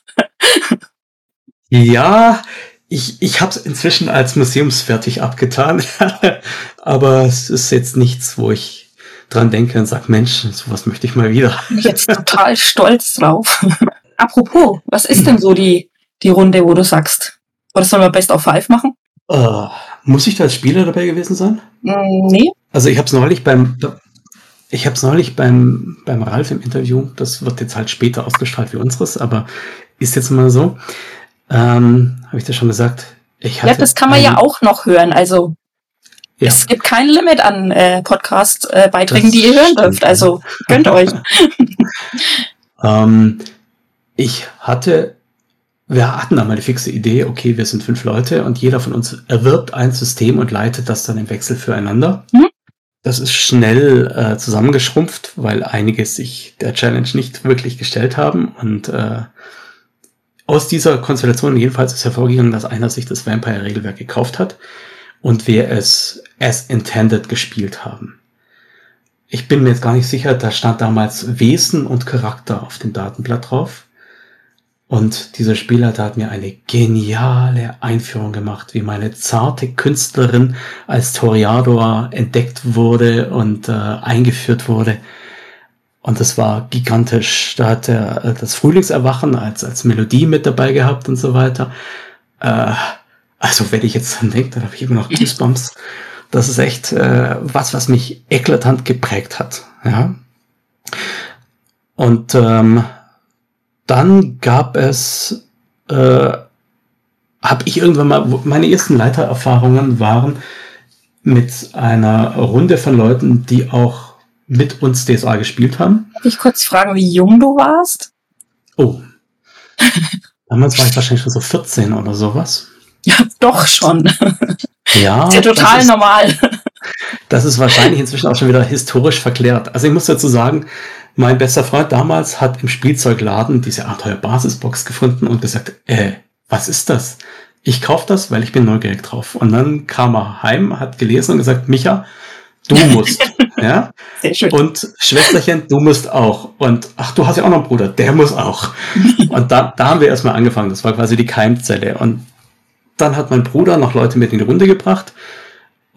ja, ich, ich habe es inzwischen als museumsfertig abgetan, aber es ist jetzt nichts, wo ich dran denke und sage, Mensch, sowas möchte ich mal wieder. Bin ich jetzt total stolz drauf. Apropos, was ist denn so die, die Runde, wo du sagst, oder sollen wir Best of Five machen? Uh, muss ich da als Spieler dabei gewesen sein? Mm, nee. Also ich habe es neulich beim ich habe es neulich beim, beim Ralf im Interview, das wird jetzt halt später ausgestrahlt wie unseres, aber ist jetzt mal so. Ähm, habe ich das schon gesagt? Ich ja, das kann man ja auch noch hören. Also ja. es gibt kein Limit an äh, Podcast-Beiträgen, äh, die ihr hören dürft. Also gönnt euch. ähm, ich hatte wir hatten einmal die fixe Idee, okay, wir sind fünf Leute und jeder von uns erwirbt ein System und leitet das dann im Wechsel füreinander. Mhm. Das ist schnell äh, zusammengeschrumpft, weil einige sich der Challenge nicht wirklich gestellt haben. Und äh, aus dieser Konstellation jedenfalls ist hervorgegangen, dass einer sich das Vampire-Regelwerk gekauft hat und wir es as intended gespielt haben. Ich bin mir jetzt gar nicht sicher, da stand damals Wesen und Charakter auf dem Datenblatt drauf. Und dieser Spielleiter hat mir eine geniale Einführung gemacht, wie meine zarte Künstlerin als Toriador entdeckt wurde und äh, eingeführt wurde. Und das war gigantisch. Da hat er äh, das Frühlingserwachen als, als Melodie mit dabei gehabt und so weiter. Äh, also wenn ich jetzt dran denke, dann habe ich immer noch Goosebumps. Das ist echt äh, was, was mich eklatant geprägt hat. Ja. Und ähm, dann gab es, äh, habe ich irgendwann mal, meine ersten Leitererfahrungen waren mit einer Runde von Leuten, die auch mit uns DSA gespielt haben. Darf ich kurz fragen, wie jung du warst? Oh. Damals war ich wahrscheinlich schon so 14 oder sowas. Ja, doch schon. Ja. ist ja total das ist, normal. Das ist wahrscheinlich inzwischen auch schon wieder historisch verklärt. Also ich muss dazu sagen, mein bester Freund damals hat im Spielzeugladen diese Abenteuer-Basisbox gefunden und gesagt, äh, was ist das? Ich kauf das, weil ich bin neugierig drauf. Und dann kam er heim, hat gelesen und gesagt, Micha, du musst. ja? Sehr schön. Und Schwesterchen, du musst auch. Und ach, du hast ja auch noch einen Bruder, der muss auch. und da, da haben wir erstmal angefangen. Das war quasi die Keimzelle. Und dann hat mein Bruder noch Leute mit in die Runde gebracht.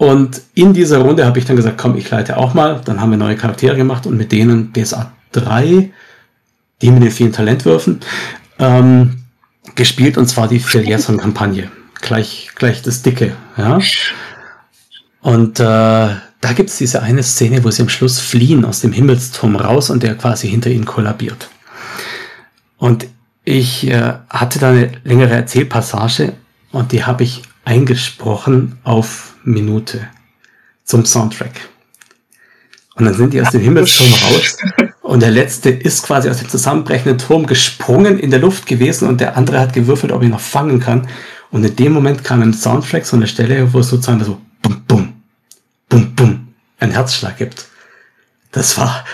Und in dieser Runde habe ich dann gesagt, komm, ich leite auch mal. Dann haben wir neue Charaktere gemacht und mit denen DSA 3, die mit den vielen Talentwürfen, ähm, gespielt und zwar die Filiasson-Kampagne. Gleich, gleich das Dicke, ja. Und äh, da gibt's diese eine Szene, wo sie am Schluss fliehen aus dem Himmelsturm raus und der quasi hinter ihnen kollabiert. Und ich äh, hatte da eine längere Erzählpassage und die habe ich eingesprochen auf Minute zum Soundtrack. Und dann sind die aus dem Himmelsturm raus und der letzte ist quasi aus dem zusammenbrechenden Turm gesprungen in der Luft gewesen und der andere hat gewürfelt, ob er ihn noch fangen kann. Und in dem Moment kam ein Soundtrack so eine Stelle, wo es sozusagen so bum bum bum bum ein Herzschlag gibt. Das war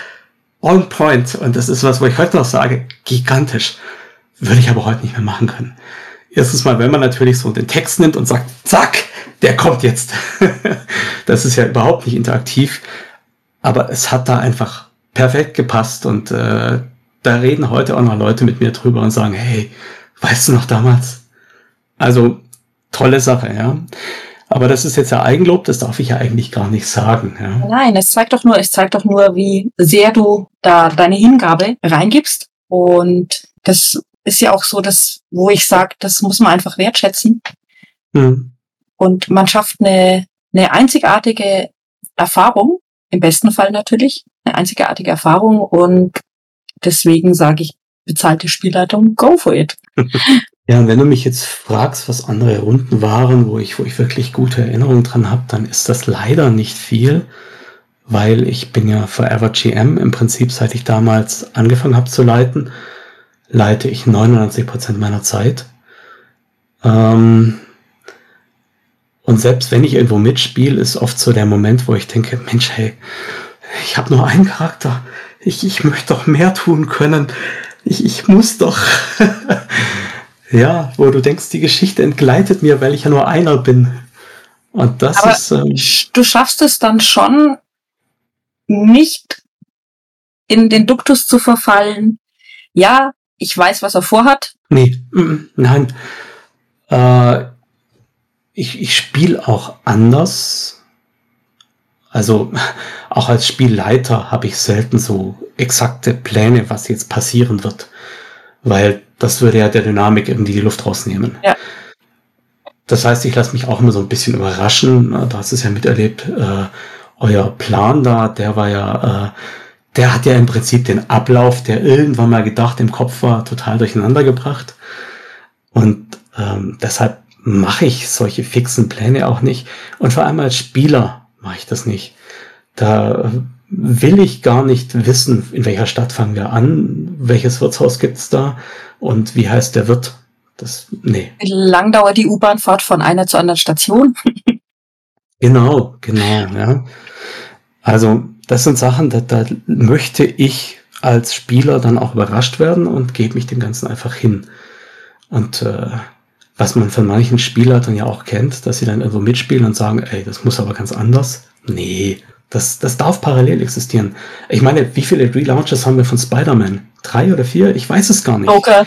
on point und das ist was, wo ich heute noch sage, gigantisch. Würde ich aber heute nicht mehr machen können. Erstens mal, wenn man natürlich so den Text nimmt und sagt, zack, der kommt jetzt. das ist ja überhaupt nicht interaktiv, aber es hat da einfach perfekt gepasst und äh, da reden heute auch noch Leute mit mir drüber und sagen, hey, weißt du noch damals? Also tolle Sache, ja. Aber das ist jetzt ja Eigenlob, das darf ich ja eigentlich gar nicht sagen. Ja. Nein, es zeigt doch nur, es zeigt doch nur, wie sehr du da deine Hingabe reingibst. Und das ist ja auch so, dass, wo ich sage, das muss man einfach wertschätzen. Mhm. Und man schafft eine, eine einzigartige Erfahrung, im besten Fall natürlich, eine einzigartige Erfahrung und deswegen sage ich, bezahlte Spielleitung, go for it. Ja, und wenn du mich jetzt fragst, was andere Runden waren, wo ich, wo ich wirklich gute Erinnerungen dran habe, dann ist das leider nicht viel, weil ich bin ja Forever GM im Prinzip, seit ich damals angefangen habe zu leiten leite ich 99 Prozent meiner Zeit. Ähm, und selbst wenn ich irgendwo mitspiele, ist oft so der Moment, wo ich denke, Mensch, hey, ich habe nur einen Charakter. Ich, ich möchte doch mehr tun können. Ich, ich muss doch. ja, wo du denkst, die Geschichte entgleitet mir, weil ich ja nur einer bin. Und das Aber ist. Ähm, du schaffst es dann schon nicht in den Duktus zu verfallen. Ja, ich weiß, was er vorhat? Nee, nein. Äh, ich ich spiele auch anders. Also auch als Spielleiter habe ich selten so exakte Pläne, was jetzt passieren wird. Weil das würde ja der Dynamik irgendwie die Luft rausnehmen. Ja. Das heißt, ich lasse mich auch immer so ein bisschen überraschen. Du hast es ja miterlebt. Äh, euer Plan da, der war ja äh, der hat ja im Prinzip den Ablauf, der irgendwann mal gedacht im Kopf war, total durcheinander gebracht. Und ähm, deshalb mache ich solche fixen Pläne auch nicht. Und vor allem als Spieler mache ich das nicht. Da will ich gar nicht wissen, in welcher Stadt fangen wir an, welches Wirtshaus gibt's da und wie heißt der Wirt. Das, nee. Wie lang dauert die U-Bahnfahrt von einer zur anderen Station? genau, genau, ja. Also das sind Sachen, da, da möchte ich als Spieler dann auch überrascht werden und gebe mich dem Ganzen einfach hin. Und äh, was man von manchen Spielern dann ja auch kennt, dass sie dann irgendwo mitspielen und sagen, ey, das muss aber ganz anders. Nee, das, das darf parallel existieren. Ich meine, wie viele Relaunches haben wir von Spider-Man? Drei oder vier? Ich weiß es gar nicht. Okay.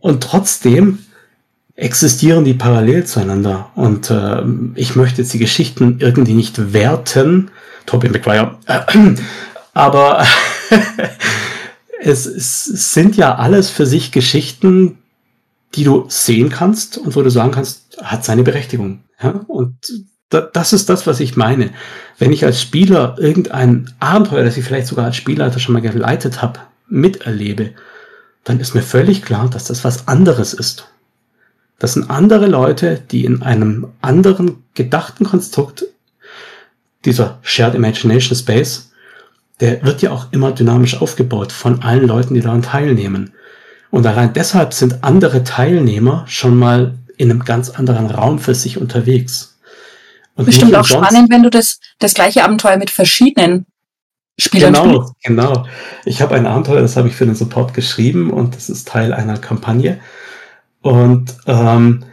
Und trotzdem existieren die parallel zueinander. Und äh, ich möchte jetzt die Geschichten irgendwie nicht werten, Tobey Maguire. Aber es, es sind ja alles für sich Geschichten, die du sehen kannst und wo du sagen kannst, hat seine Berechtigung. Ja? Und da, das ist das, was ich meine. Wenn ich als Spieler irgendein Abenteuer, das ich vielleicht sogar als Spielleiter schon mal geleitet habe, miterlebe, dann ist mir völlig klar, dass das was anderes ist. Das sind andere Leute, die in einem anderen gedachten Konstrukt, dieser Shared Imagination Space, der wird ja auch immer dynamisch aufgebaut von allen Leuten, die daran teilnehmen. Und allein deshalb sind andere Teilnehmer schon mal in einem ganz anderen Raum für sich unterwegs. Und Bestimmt auch spannend, wenn du das, das gleiche Abenteuer mit verschiedenen Spielern Genau, spielst. genau. Ich habe ein Abenteuer, das habe ich für den Support geschrieben und das ist Teil einer Kampagne. Und ähm,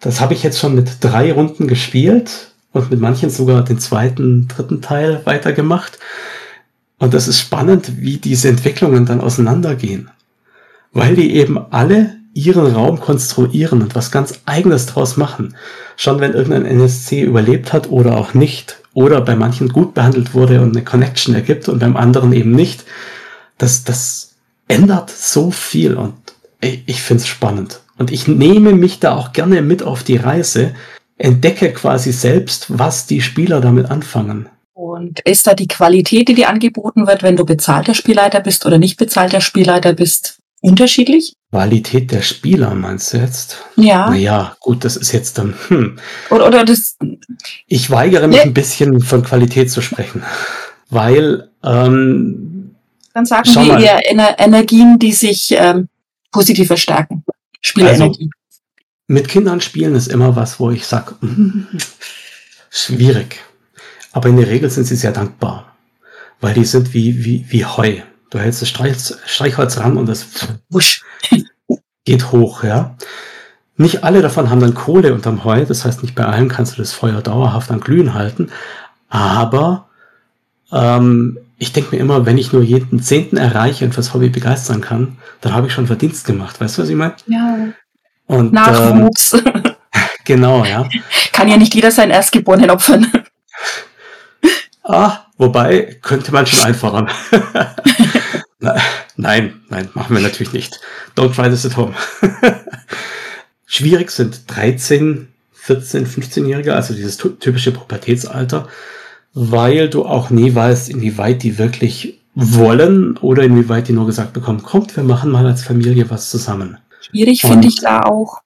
das habe ich jetzt schon mit drei Runden gespielt und mit manchen sogar den zweiten, dritten Teil weitergemacht. Und das ist spannend, wie diese Entwicklungen dann auseinandergehen. Weil die eben alle ihren Raum konstruieren und was ganz eigenes draus machen. Schon wenn irgendein NSC überlebt hat oder auch nicht. Oder bei manchen gut behandelt wurde und eine Connection ergibt und beim anderen eben nicht. Das, das ändert so viel und ich, ich finde es spannend. Und ich nehme mich da auch gerne mit auf die Reise, entdecke quasi selbst, was die Spieler damit anfangen. Und ist da die Qualität, die dir angeboten wird, wenn du bezahlter Spielleiter bist oder nicht bezahlter Spielleiter bist, unterschiedlich? Qualität der Spieler meinst du jetzt? Ja. Naja, gut, das ist jetzt dann. Hm. Oder, oder das. Ich weigere mich ne? ein bisschen von Qualität zu sprechen, weil. Ähm, dann sagen wir eher Ener Energien, die sich ähm, positiv verstärken. Spielenergie. Also, mit Kindern spielen ist immer was, wo ich sage, schwierig. Aber in der Regel sind sie sehr dankbar, weil die sind wie, wie, wie Heu. Du hältst das Streich, Streichholz ran und das wusch, geht hoch, ja. Nicht alle davon haben dann Kohle unterm Heu, das heißt, nicht bei allen kannst du das Feuer dauerhaft an Glühen halten, aber ähm, ich denke mir immer, wenn ich nur jeden Zehnten erreiche und fürs Hobby begeistern kann, dann habe ich schon Verdienst gemacht. Weißt du, was ich meine? Ja. Und, Nachwuchs. Ähm, genau, ja. Kann ja nicht jeder seinen Erstgeborenen opfern. Ah, wobei, könnte man schon einfordern. nein, nein, machen wir natürlich nicht. Don't try this at home. Schwierig sind 13, 14, 15-Jährige, also dieses typische Pubertätsalter, weil du auch nie weißt, inwieweit die wirklich wollen oder inwieweit die nur gesagt bekommen, kommt, wir machen mal als Familie was zusammen. Schwierig finde ich da auch,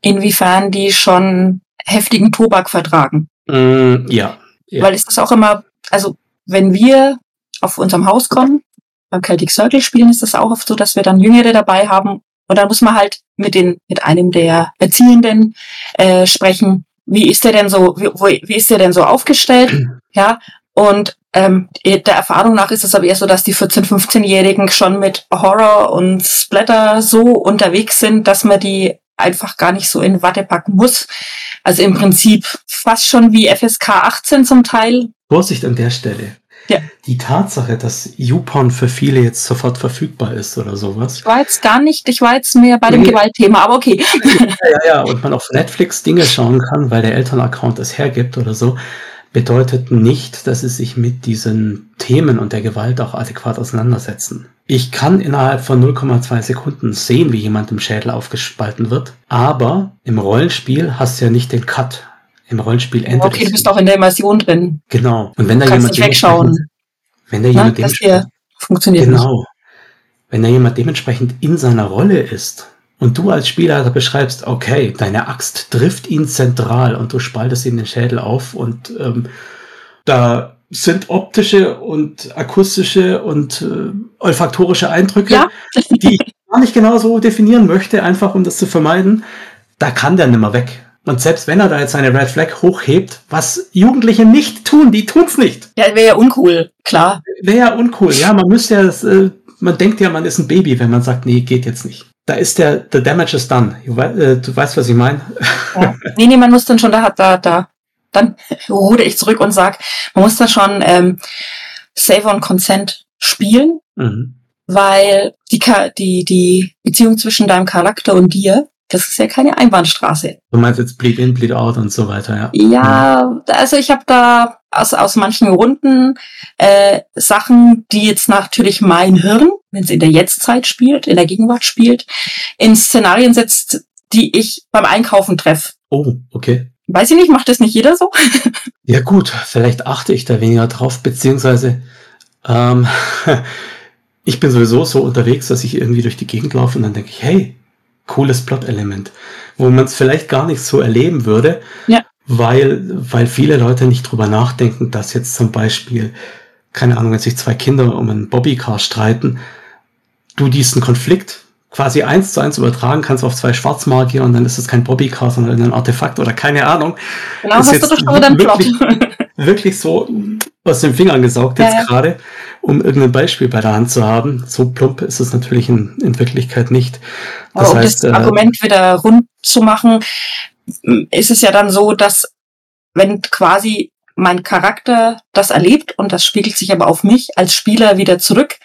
inwiefern die schon heftigen Tobak vertragen. Mm, ja, ja. Weil es ist auch immer also wenn wir auf unserem Haus kommen, beim Celtic Circle spielen, ist das auch oft so, dass wir dann Jüngere dabei haben. Und dann muss man halt mit den, mit einem der Erziehenden äh, sprechen. Wie ist der denn so, wie, wie ist der denn so aufgestellt? Ja. Und ähm, der Erfahrung nach ist es aber eher so, dass die 14-, 15-Jährigen schon mit Horror und Splatter so unterwegs sind, dass man die einfach gar nicht so in Watte packen muss. Also im Prinzip fast schon wie FSK 18 zum Teil, Vorsicht an der Stelle. Ja. Die Tatsache, dass YouPorn für viele jetzt sofort verfügbar ist oder sowas. Ich war jetzt gar nicht, ich war jetzt mehr bei dem nee. Gewaltthema, aber okay. Ja, ja, ja, und man auf Netflix Dinge schauen kann, weil der Elternaccount es hergibt oder so, bedeutet nicht, dass sie sich mit diesen Themen und der Gewalt auch adäquat auseinandersetzen. Ich kann innerhalb von 0,2 Sekunden sehen, wie jemand im Schädel aufgespalten wird, aber im Rollenspiel hast du ja nicht den Cut im Rollenspiel endet. Okay, du bist auch in der Immersion drin. Genau. Und wenn da jemand wegschauen. Wenn da jemand Na, dementsprechend, funktioniert genau. Nicht. Wenn da jemand dementsprechend in seiner Rolle ist und du als Spieler beschreibst, okay, deine Axt trifft ihn zentral und du spaltest ihm den Schädel auf und ähm, da sind optische und akustische und äh, olfaktorische Eindrücke, ja. die ich gar nicht genau so definieren möchte, einfach um das zu vermeiden. Da kann der nimmer weg. Und selbst wenn er da jetzt seine Red Flag hochhebt, was Jugendliche nicht tun, die tun's nicht. Ja, wäre ja uncool, klar. Wäre ja uncool, ja. Man müsste ja, äh, man denkt ja, man ist ein Baby, wenn man sagt, nee, geht jetzt nicht. Da ist der, the damage is done. Du, äh, du weißt, was ich meine? Ja. Nee, nee, man muss dann schon, da hat da, da, dann rude ich zurück und sag, man muss da schon ähm, Save on Consent spielen, mhm. weil die, die, die Beziehung zwischen deinem Charakter und dir das ist ja keine Einbahnstraße. Du meinst jetzt Bleed in, Bleed out und so weiter, ja? Ja, also ich habe da aus, aus manchen Runden äh, Sachen, die jetzt natürlich mein Hirn, wenn es in der Jetztzeit spielt, in der Gegenwart spielt, in Szenarien setzt, die ich beim Einkaufen treffe. Oh, okay. Weiß ich nicht, macht das nicht jeder so? ja gut, vielleicht achte ich da weniger drauf, beziehungsweise ähm, ich bin sowieso so unterwegs, dass ich irgendwie durch die Gegend laufe und dann denke ich, hey, cooles Plot-Element, wo man es vielleicht gar nicht so erleben würde, ja. Weil, weil viele Leute nicht drüber nachdenken, dass jetzt zum Beispiel, keine Ahnung, wenn sich zwei Kinder um einen Bobbycar streiten, du diesen Konflikt quasi eins zu eins übertragen kannst auf zwei Schwarzmagier und dann ist es kein Bobbycar, sondern ein Artefakt oder keine Ahnung. Genau, ist hast du doch schon wieder wirklich, wirklich so aus den Fingern gesaugt jetzt ja, gerade, um irgendein Beispiel bei der Hand zu haben. So plump ist es natürlich in, in Wirklichkeit nicht. Das Aber um heißt, das äh, Argument wieder rund zu machen, ist es ja dann so, dass wenn quasi mein Charakter das erlebt und das spiegelt sich aber auf mich als Spieler wieder zurück,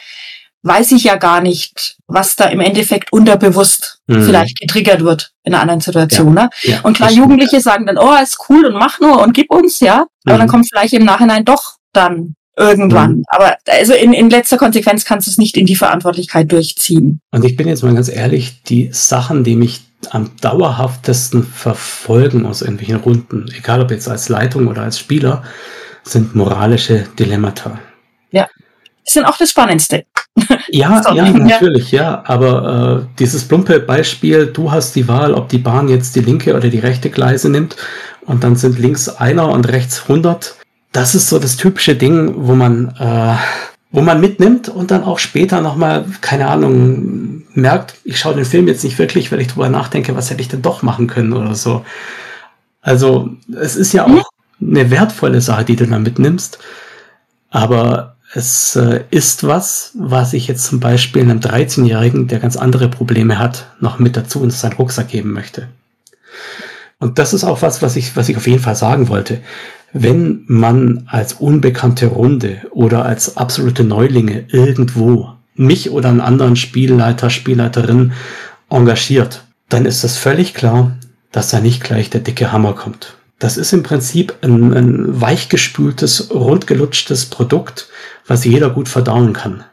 weiß ich ja gar nicht, was da im Endeffekt unterbewusst mhm. vielleicht getriggert wird in einer anderen Situation. Ja, ne? Ja, und klar, Jugendliche sagen dann, oh, ist cool und mach nur und gib uns, ja. Aber mhm. dann kommt vielleicht im Nachhinein doch dann irgendwann. Mhm. Aber also in, in letzter Konsequenz kannst du es nicht in die Verantwortlichkeit durchziehen. Und ich bin jetzt mal ganz ehrlich, die Sachen, die mich am dauerhaftesten verfolgen aus irgendwelchen Runden, egal ob jetzt als Leitung oder als Spieler, sind moralische Dilemmata. Ja sind auch das Spannendste. Ja, so, ja, natürlich, ja. ja. Aber äh, dieses plumpe Beispiel, du hast die Wahl, ob die Bahn jetzt die linke oder die rechte Gleise nimmt und dann sind links einer und rechts 100. Das ist so das typische Ding, wo man, äh, wo man mitnimmt und dann auch später nochmal, keine Ahnung, merkt, ich schaue den Film jetzt nicht wirklich, weil ich drüber nachdenke, was hätte ich denn doch machen können oder so. Also es ist ja auch eine wertvolle Sache, die du da mitnimmst. Aber es äh, ist was, was ich jetzt zum Beispiel einem 13-Jährigen, der ganz andere Probleme hat, noch mit dazu in seinen Rucksack geben möchte. Und das ist auch was, was ich, was ich auf jeden Fall sagen wollte. Wenn man als unbekannte Runde oder als absolute Neulinge irgendwo mich oder einen anderen Spielleiter, Spielleiterin engagiert, dann ist es völlig klar, dass da nicht gleich der dicke Hammer kommt. Das ist im Prinzip ein, ein weichgespültes, rundgelutschtes Produkt, was jeder gut verdauen kann.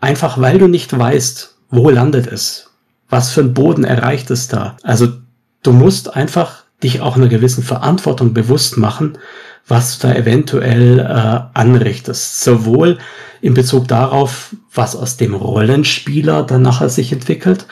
Einfach weil du nicht weißt, wo landet es, was für ein Boden erreicht es da. Also du musst einfach dich auch einer gewissen Verantwortung bewusst machen, was du da eventuell äh, anrichtest. Sowohl in Bezug darauf, was aus dem Rollenspieler dann nachher sich entwickelt,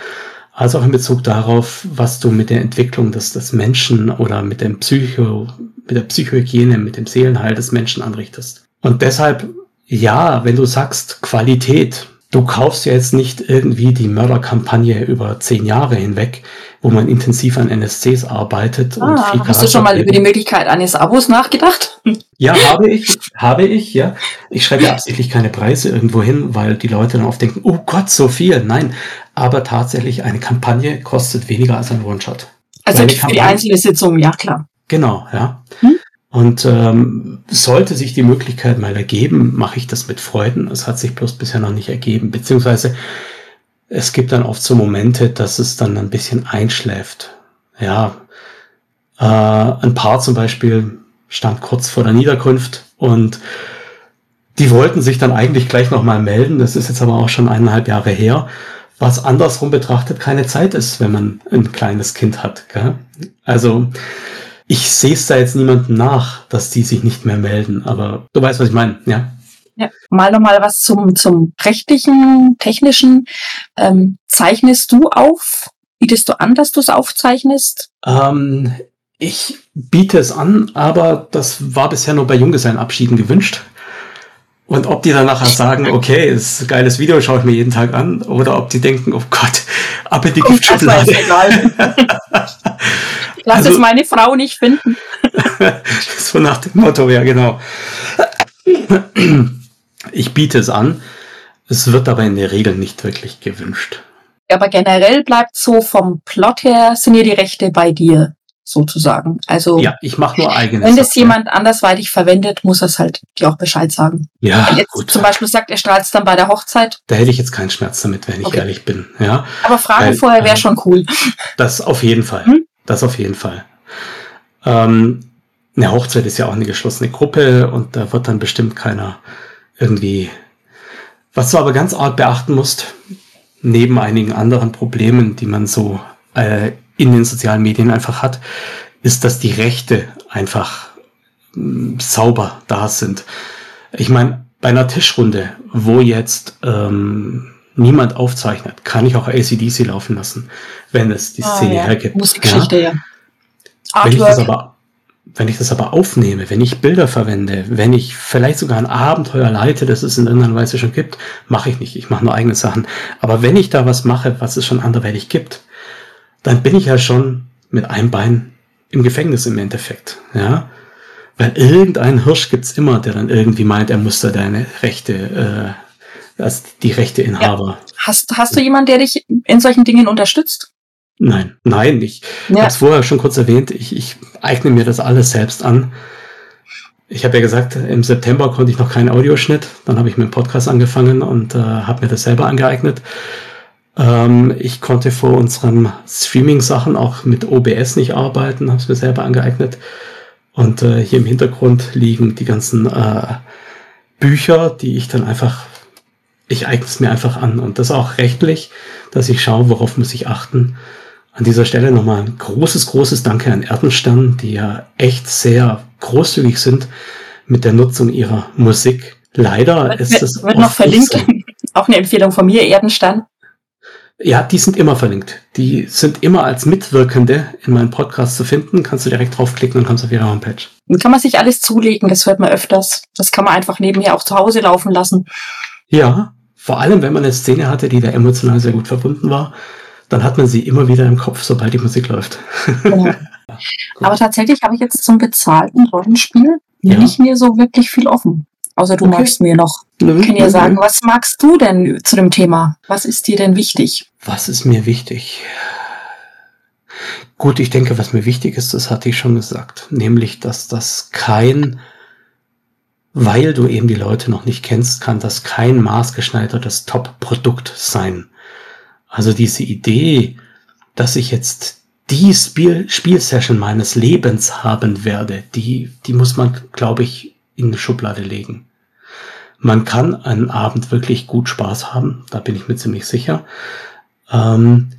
als auch in Bezug darauf, was du mit der Entwicklung des, des Menschen oder mit dem Psycho, mit der Psychohygiene, mit dem Seelenheil des Menschen anrichtest. Und deshalb, ja, wenn du sagst Qualität, du kaufst ja jetzt nicht irgendwie die Mörderkampagne über zehn Jahre hinweg, wo man intensiv an NSCs arbeitet. Ah, und viel hast du schon mal über die Möglichkeit eines Abos nachgedacht? Ja, habe ich, habe ich, ja. Ich schreibe ja absichtlich keine Preise irgendwo hin, weil die Leute dann oft denken, oh Gott, so viel. Nein, aber tatsächlich eine Kampagne kostet weniger als ein One-Shot. Also für die einzelne Sitzung, ja klar. Genau, ja. Hm? Und ähm, sollte sich die Möglichkeit mal ergeben, mache ich das mit Freuden. Es hat sich bloß bisher noch nicht ergeben. Beziehungsweise es gibt dann oft so Momente, dass es dann ein bisschen einschläft. Ja, äh, ein Paar zum Beispiel stand kurz vor der Niederkunft und die wollten sich dann eigentlich gleich nochmal melden. Das ist jetzt aber auch schon eineinhalb Jahre her was andersrum betrachtet keine Zeit ist, wenn man ein kleines Kind hat. Gell? Also ich sehe es da jetzt niemandem nach, dass die sich nicht mehr melden, aber du weißt, was ich meine, ja. Ja, mal nochmal was zum, zum rechtlichen, technischen. Ähm, zeichnest du auf? Bietest du an, dass du es aufzeichnest? Ähm, ich biete es an, aber das war bisher nur bei Junggesellenabschieden gewünscht. Und ob die dann nachher sagen, okay, ist ein geiles Video, schaue ich mir jeden Tag an, oder ob die denken, oh Gott, ab in die Giftschublade. Lass also, es meine Frau nicht finden. so nach dem Motto, ja genau. Ich biete es an, es wird aber in der Regel nicht wirklich gewünscht. Aber generell bleibt so vom Plot her, sind ja die Rechte bei dir sozusagen. Also ja, ich mache nur eigenes. Wenn das jemand andersweitig verwendet, muss er es halt dir auch Bescheid sagen. Ja, wenn jetzt gut. zum Beispiel sagt, er strahlt es dann bei der Hochzeit. Da hätte ich jetzt keinen Schmerz damit, wenn ich okay. ehrlich bin. Ja. Aber Fragen Weil, vorher wäre äh, schon cool. Das auf jeden Fall. Hm? Das auf jeden Fall. Ähm, eine Hochzeit ist ja auch eine geschlossene Gruppe und da wird dann bestimmt keiner irgendwie. Was du aber ganz arg beachten musst, neben einigen anderen Problemen, die man so äh, in den sozialen Medien einfach hat, ist, dass die Rechte einfach mh, mm, sauber da sind. Ich meine, bei einer Tischrunde, wo jetzt ähm, niemand aufzeichnet, kann ich auch ACDC laufen lassen, wenn es die ah, Szene ja. hergibt. Musikgeschichte, ja. ja. Wenn ich das aber wenn ich das aber aufnehme, wenn ich Bilder verwende, wenn ich vielleicht sogar ein Abenteuer leite, das es in irgendeiner Weise schon gibt, mache ich nicht. Ich mache nur eigene Sachen. Aber wenn ich da was mache, was es schon anderweitig gibt, dann bin ich ja schon mit einem Bein im Gefängnis im Endeffekt. Ja, weil irgendein Hirsch gibt's immer, der dann irgendwie meint, er muss da deine Rechte, äh, als die Rechteinhaber. Ja. Hast, hast du jemanden, der dich in solchen Dingen unterstützt? Nein, nein, ich ja. habe es vorher schon kurz erwähnt, ich, ich eigne mir das alles selbst an. Ich habe ja gesagt, im September konnte ich noch keinen Audioschnitt, dann habe ich mit dem Podcast angefangen und äh, habe mir das selber angeeignet. Ähm, ich konnte vor unseren Streaming-Sachen auch mit OBS nicht arbeiten, habe es mir selber angeeignet. Und äh, hier im Hintergrund liegen die ganzen äh, Bücher, die ich dann einfach, ich eigne es mir einfach an. Und das auch rechtlich, dass ich schaue, worauf muss ich achten. An dieser Stelle nochmal ein großes, großes Danke an Erdenstern, die ja echt sehr großzügig sind mit der Nutzung ihrer Musik. Leider wird, ist es. Wird noch verlinkt. So. Auch eine Empfehlung von mir, Erdenstern. Ja, die sind immer verlinkt. Die sind immer als Mitwirkende in meinem Podcast zu finden. Kannst du direkt draufklicken und kommst auf ihre Homepage. Dann kann man sich alles zulegen, das hört man öfters. Das kann man einfach nebenher auch zu Hause laufen lassen. Ja, vor allem wenn man eine Szene hatte, die da emotional sehr gut verbunden war, dann hat man sie immer wieder im Kopf, sobald die Musik läuft. Genau. Aber tatsächlich habe ich jetzt zum bezahlten Rollenspiel ja. nicht mehr so wirklich viel offen. Außer du okay. magst mir noch. Ich kann ja sagen, was magst du denn zu dem Thema? Was ist dir denn wichtig? Was ist mir wichtig? Gut, ich denke, was mir wichtig ist, das hatte ich schon gesagt, nämlich, dass das kein, weil du eben die Leute noch nicht kennst, kann das kein maßgeschneidertes Top-Produkt sein. Also diese Idee, dass ich jetzt die Spiel Spielsession meines Lebens haben werde, die, die muss man, glaube ich, in die Schublade legen. Man kann einen Abend wirklich gut Spaß haben, da bin ich mir ziemlich sicher. Ähm,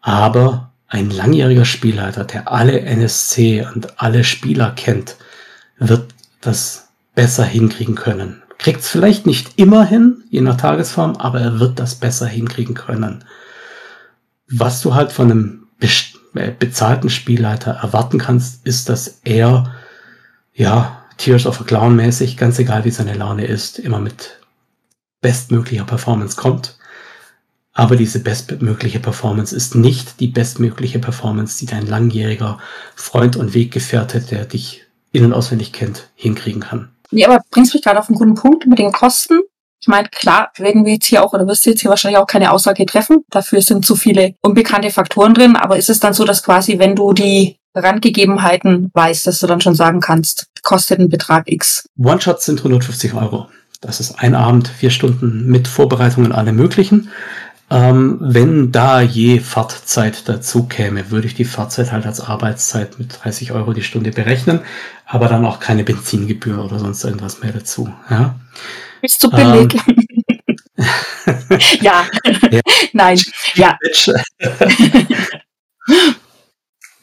aber ein langjähriger Spielleiter, der alle NSC und alle Spieler kennt, wird das besser hinkriegen können. Kriegt es vielleicht nicht immer hin, je nach Tagesform, aber er wird das besser hinkriegen können. Was du halt von einem äh, bezahlten Spielleiter erwarten kannst, ist, dass er, ja, Tears of a Clown mäßig, ganz egal wie seine Laune ist, immer mit bestmöglicher Performance kommt. Aber diese bestmögliche Performance ist nicht die bestmögliche Performance, die dein langjähriger Freund und Weggefährte, der dich in- und auswendig kennt, hinkriegen kann. Nee, aber bringst mich gerade auf einen guten Punkt mit den Kosten. Ich meine, klar, werden wir jetzt hier auch oder wirst du jetzt hier wahrscheinlich auch keine Aussage treffen. Dafür sind zu viele unbekannte Faktoren drin. Aber ist es dann so, dass quasi, wenn du die Randgegebenheiten weißt, dass du dann schon sagen kannst, kostet ein Betrag X? One-Shots sind 150 Euro. Das ist ein Abend, vier Stunden mit Vorbereitungen alle möglichen. Ähm, wenn da je Fahrtzeit dazu käme, würde ich die Fahrzeit halt als Arbeitszeit mit 30 Euro die Stunde berechnen, aber dann auch keine Benzingebühr oder sonst irgendwas mehr dazu. Ja? Bist du billig? Ähm, ja. ja. Nein. Ja.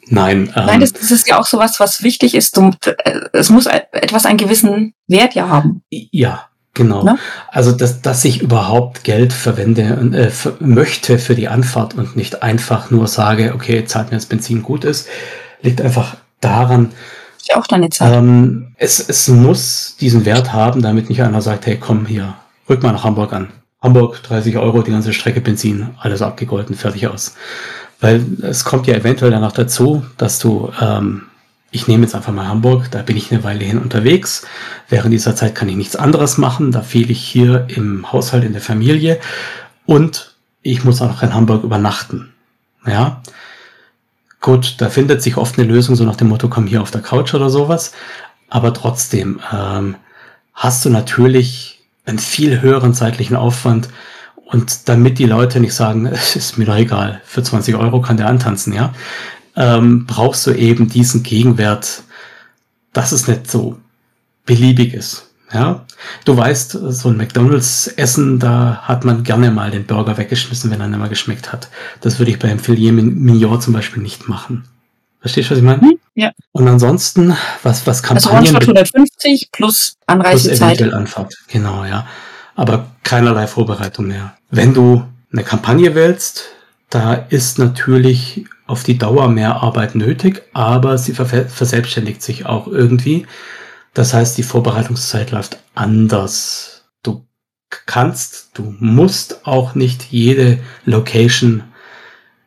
Nein. Ähm, Nein, das, das, ist ja auch sowas, was wichtig ist. Du, äh, es muss etwas einen gewissen Wert ja haben. Ja, Genau. Ne? Also, dass, dass ich überhaupt Geld verwende äh, für, möchte für die Anfahrt und nicht einfach nur sage, okay, zahlt mir das Benzin gut ist, liegt einfach daran. Ist ja auch deine Zeit. Ähm, es, es muss diesen Wert haben, damit nicht einer sagt, hey, komm hier, rück mal nach Hamburg an. Hamburg, 30 Euro, die ganze Strecke Benzin, alles abgegolten, fertig aus. Weil es kommt ja eventuell danach dazu, dass du ähm, ich nehme jetzt einfach mal Hamburg, da bin ich eine Weile hin unterwegs. Während dieser Zeit kann ich nichts anderes machen. Da fehle ich hier im Haushalt, in der Familie. Und ich muss auch noch in Hamburg übernachten. Ja. Gut, da findet sich oft eine Lösung, so nach dem Motto, komm hier auf der Couch oder sowas. Aber trotzdem ähm, hast du natürlich einen viel höheren zeitlichen Aufwand. Und damit die Leute nicht sagen, es ist mir doch egal, für 20 Euro kann der antanzen, ja, ähm, brauchst du eben diesen Gegenwert dass es nicht so beliebig ist. Ja, du weißt, so ein McDonalds-Essen, da hat man gerne mal den Burger weggeschmissen, wenn er nicht mehr geschmeckt hat. Das würde ich beim Filet Mignon zum Beispiel nicht machen. Verstehst du, was ich meine? Hm, ja. Und ansonsten, was, was Kampagnen... Also 150 plus Anreisezeit. Plus eventuell Anfahrt, genau, ja. Aber keinerlei Vorbereitung mehr. Wenn du eine Kampagne wählst, da ist natürlich auf die Dauer mehr Arbeit nötig, aber sie verselbstständigt sich auch irgendwie. Das heißt, die Vorbereitungszeit läuft anders. Du kannst, du musst auch nicht jede Location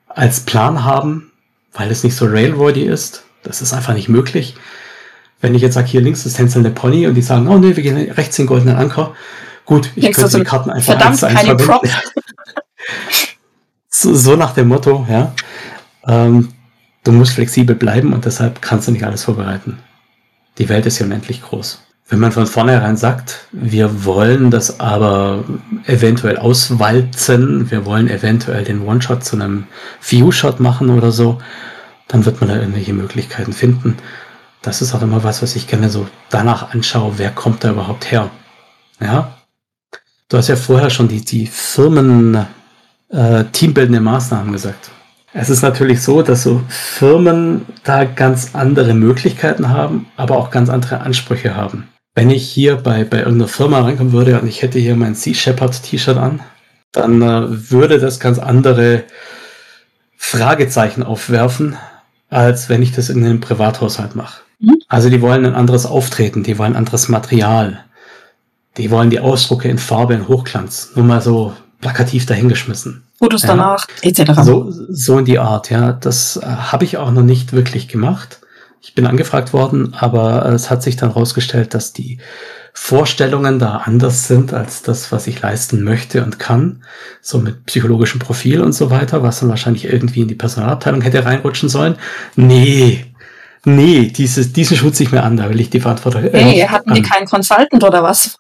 als Plan haben, weil es nicht so railroady ist. Das ist einfach nicht möglich. Wenn ich jetzt sage, hier links ist tänzelnde Pony und die sagen, oh nee, wir gehen rechts den goldenen Anker. Gut, ich Denkst könnte die Karten einfach verdammt, eins keine Props. so, so, nach dem Motto, ja. Ähm, du musst flexibel bleiben und deshalb kannst du nicht alles vorbereiten. Die Welt ist ja unendlich groß. Wenn man von vornherein sagt, wir wollen das aber eventuell auswalzen, wir wollen eventuell den One-Shot zu einem View-Shot machen oder so, dann wird man da irgendwelche Möglichkeiten finden. Das ist auch immer was, was ich gerne so danach anschaue, wer kommt da überhaupt her. Ja. Du hast ja vorher schon die, die Firmen äh, teambildende Maßnahmen gesagt. Es ist natürlich so, dass so Firmen da ganz andere Möglichkeiten haben, aber auch ganz andere Ansprüche haben. Wenn ich hier bei, bei irgendeiner Firma reinkommen würde und ich hätte hier mein Sea Shepherd T-Shirt an, dann äh, würde das ganz andere Fragezeichen aufwerfen, als wenn ich das in einem Privathaushalt mache. Mhm. Also die wollen ein anderes Auftreten, die wollen anderes Material, die wollen die Ausdrucke in Farbe, in Hochglanz. Nur mal so plakativ dahingeschmissen. Fotos ja. danach, etc. So, so in die Art, ja. Das äh, habe ich auch noch nicht wirklich gemacht. Ich bin angefragt worden, aber es hat sich dann herausgestellt, dass die Vorstellungen da anders sind als das, was ich leisten möchte und kann. So mit psychologischem Profil und so weiter, was dann wahrscheinlich irgendwie in die Personalabteilung hätte reinrutschen sollen. Nee, nee, dieses, diesen Schutz ich mir an, da will ich die Verantwortung. Äh, hey, hatten die keinen Consultant oder was?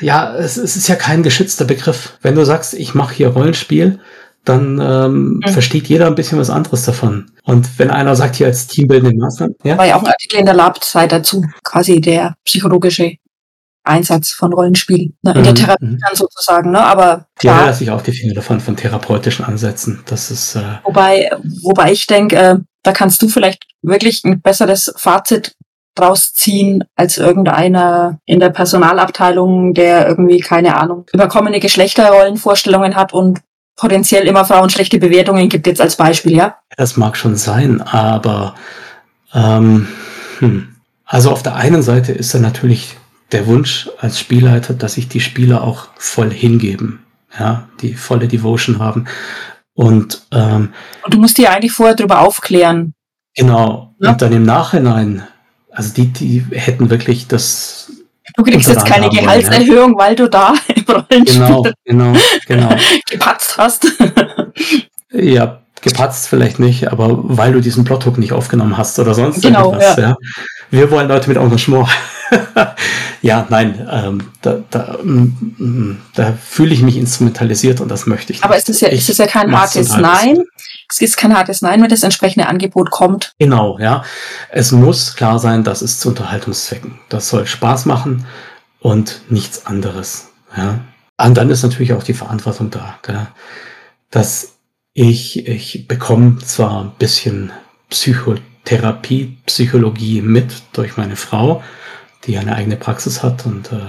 Ja, es, es ist ja kein geschützter Begriff. Wenn du sagst, ich mache hier Rollenspiel, dann ähm, mhm. versteht jeder ein bisschen was anderes davon. Und wenn einer sagt hier als teambildende Maßnahmen, ja. War ja auch ein Artikel in der Lab-Zeit dazu, quasi der psychologische Einsatz von Rollenspiel, ne, in mhm. der Therapie mhm. dann sozusagen, ne? Aber klar. Ja, lasse ich auch die Finger davon von therapeutischen Ansätzen. Das ist. Äh wobei, wobei ich denke, äh, da kannst du vielleicht wirklich ein besseres Fazit draus ziehen als irgendeiner in der Personalabteilung, der irgendwie, keine Ahnung, überkommene Geschlechterrollenvorstellungen hat und potenziell immer Frauen schlechte Bewertungen gibt, jetzt als Beispiel, ja? Das mag schon sein, aber ähm, hm. also auf der einen Seite ist da natürlich der Wunsch als Spielleiter, dass sich die Spieler auch voll hingeben, ja, die volle Devotion haben. Und, ähm, und du musst dir eigentlich vorher darüber aufklären. Genau. Ja? Und dann im Nachhinein also die, die hätten wirklich das. Du kriegst jetzt keine Gehaltserhöhung, ja. weil du da im Rollenspiel genau, genau, genau. gepatzt hast. ja, gepatzt vielleicht nicht, aber weil du diesen Plothook nicht aufgenommen hast oder sonst genau, irgendwas. Ja. ja. Wir wollen Leute mit Engagement. ja, nein, ähm, da, da, mm, mm, da fühle ich mich instrumentalisiert und das möchte ich. Aber nicht. ist ja, ist das ja kein hartes Nein? Es ist kein hartes Nein, wenn das entsprechende Angebot kommt. Genau, ja. Es muss klar sein, das ist zu Unterhaltungszwecken. Das soll Spaß machen und nichts anderes. Ja. Und dann ist natürlich auch die Verantwortung da, gell? dass ich, ich bekomme zwar ein bisschen Psychotherapie, Psychologie mit durch meine Frau, die eine eigene Praxis hat und äh,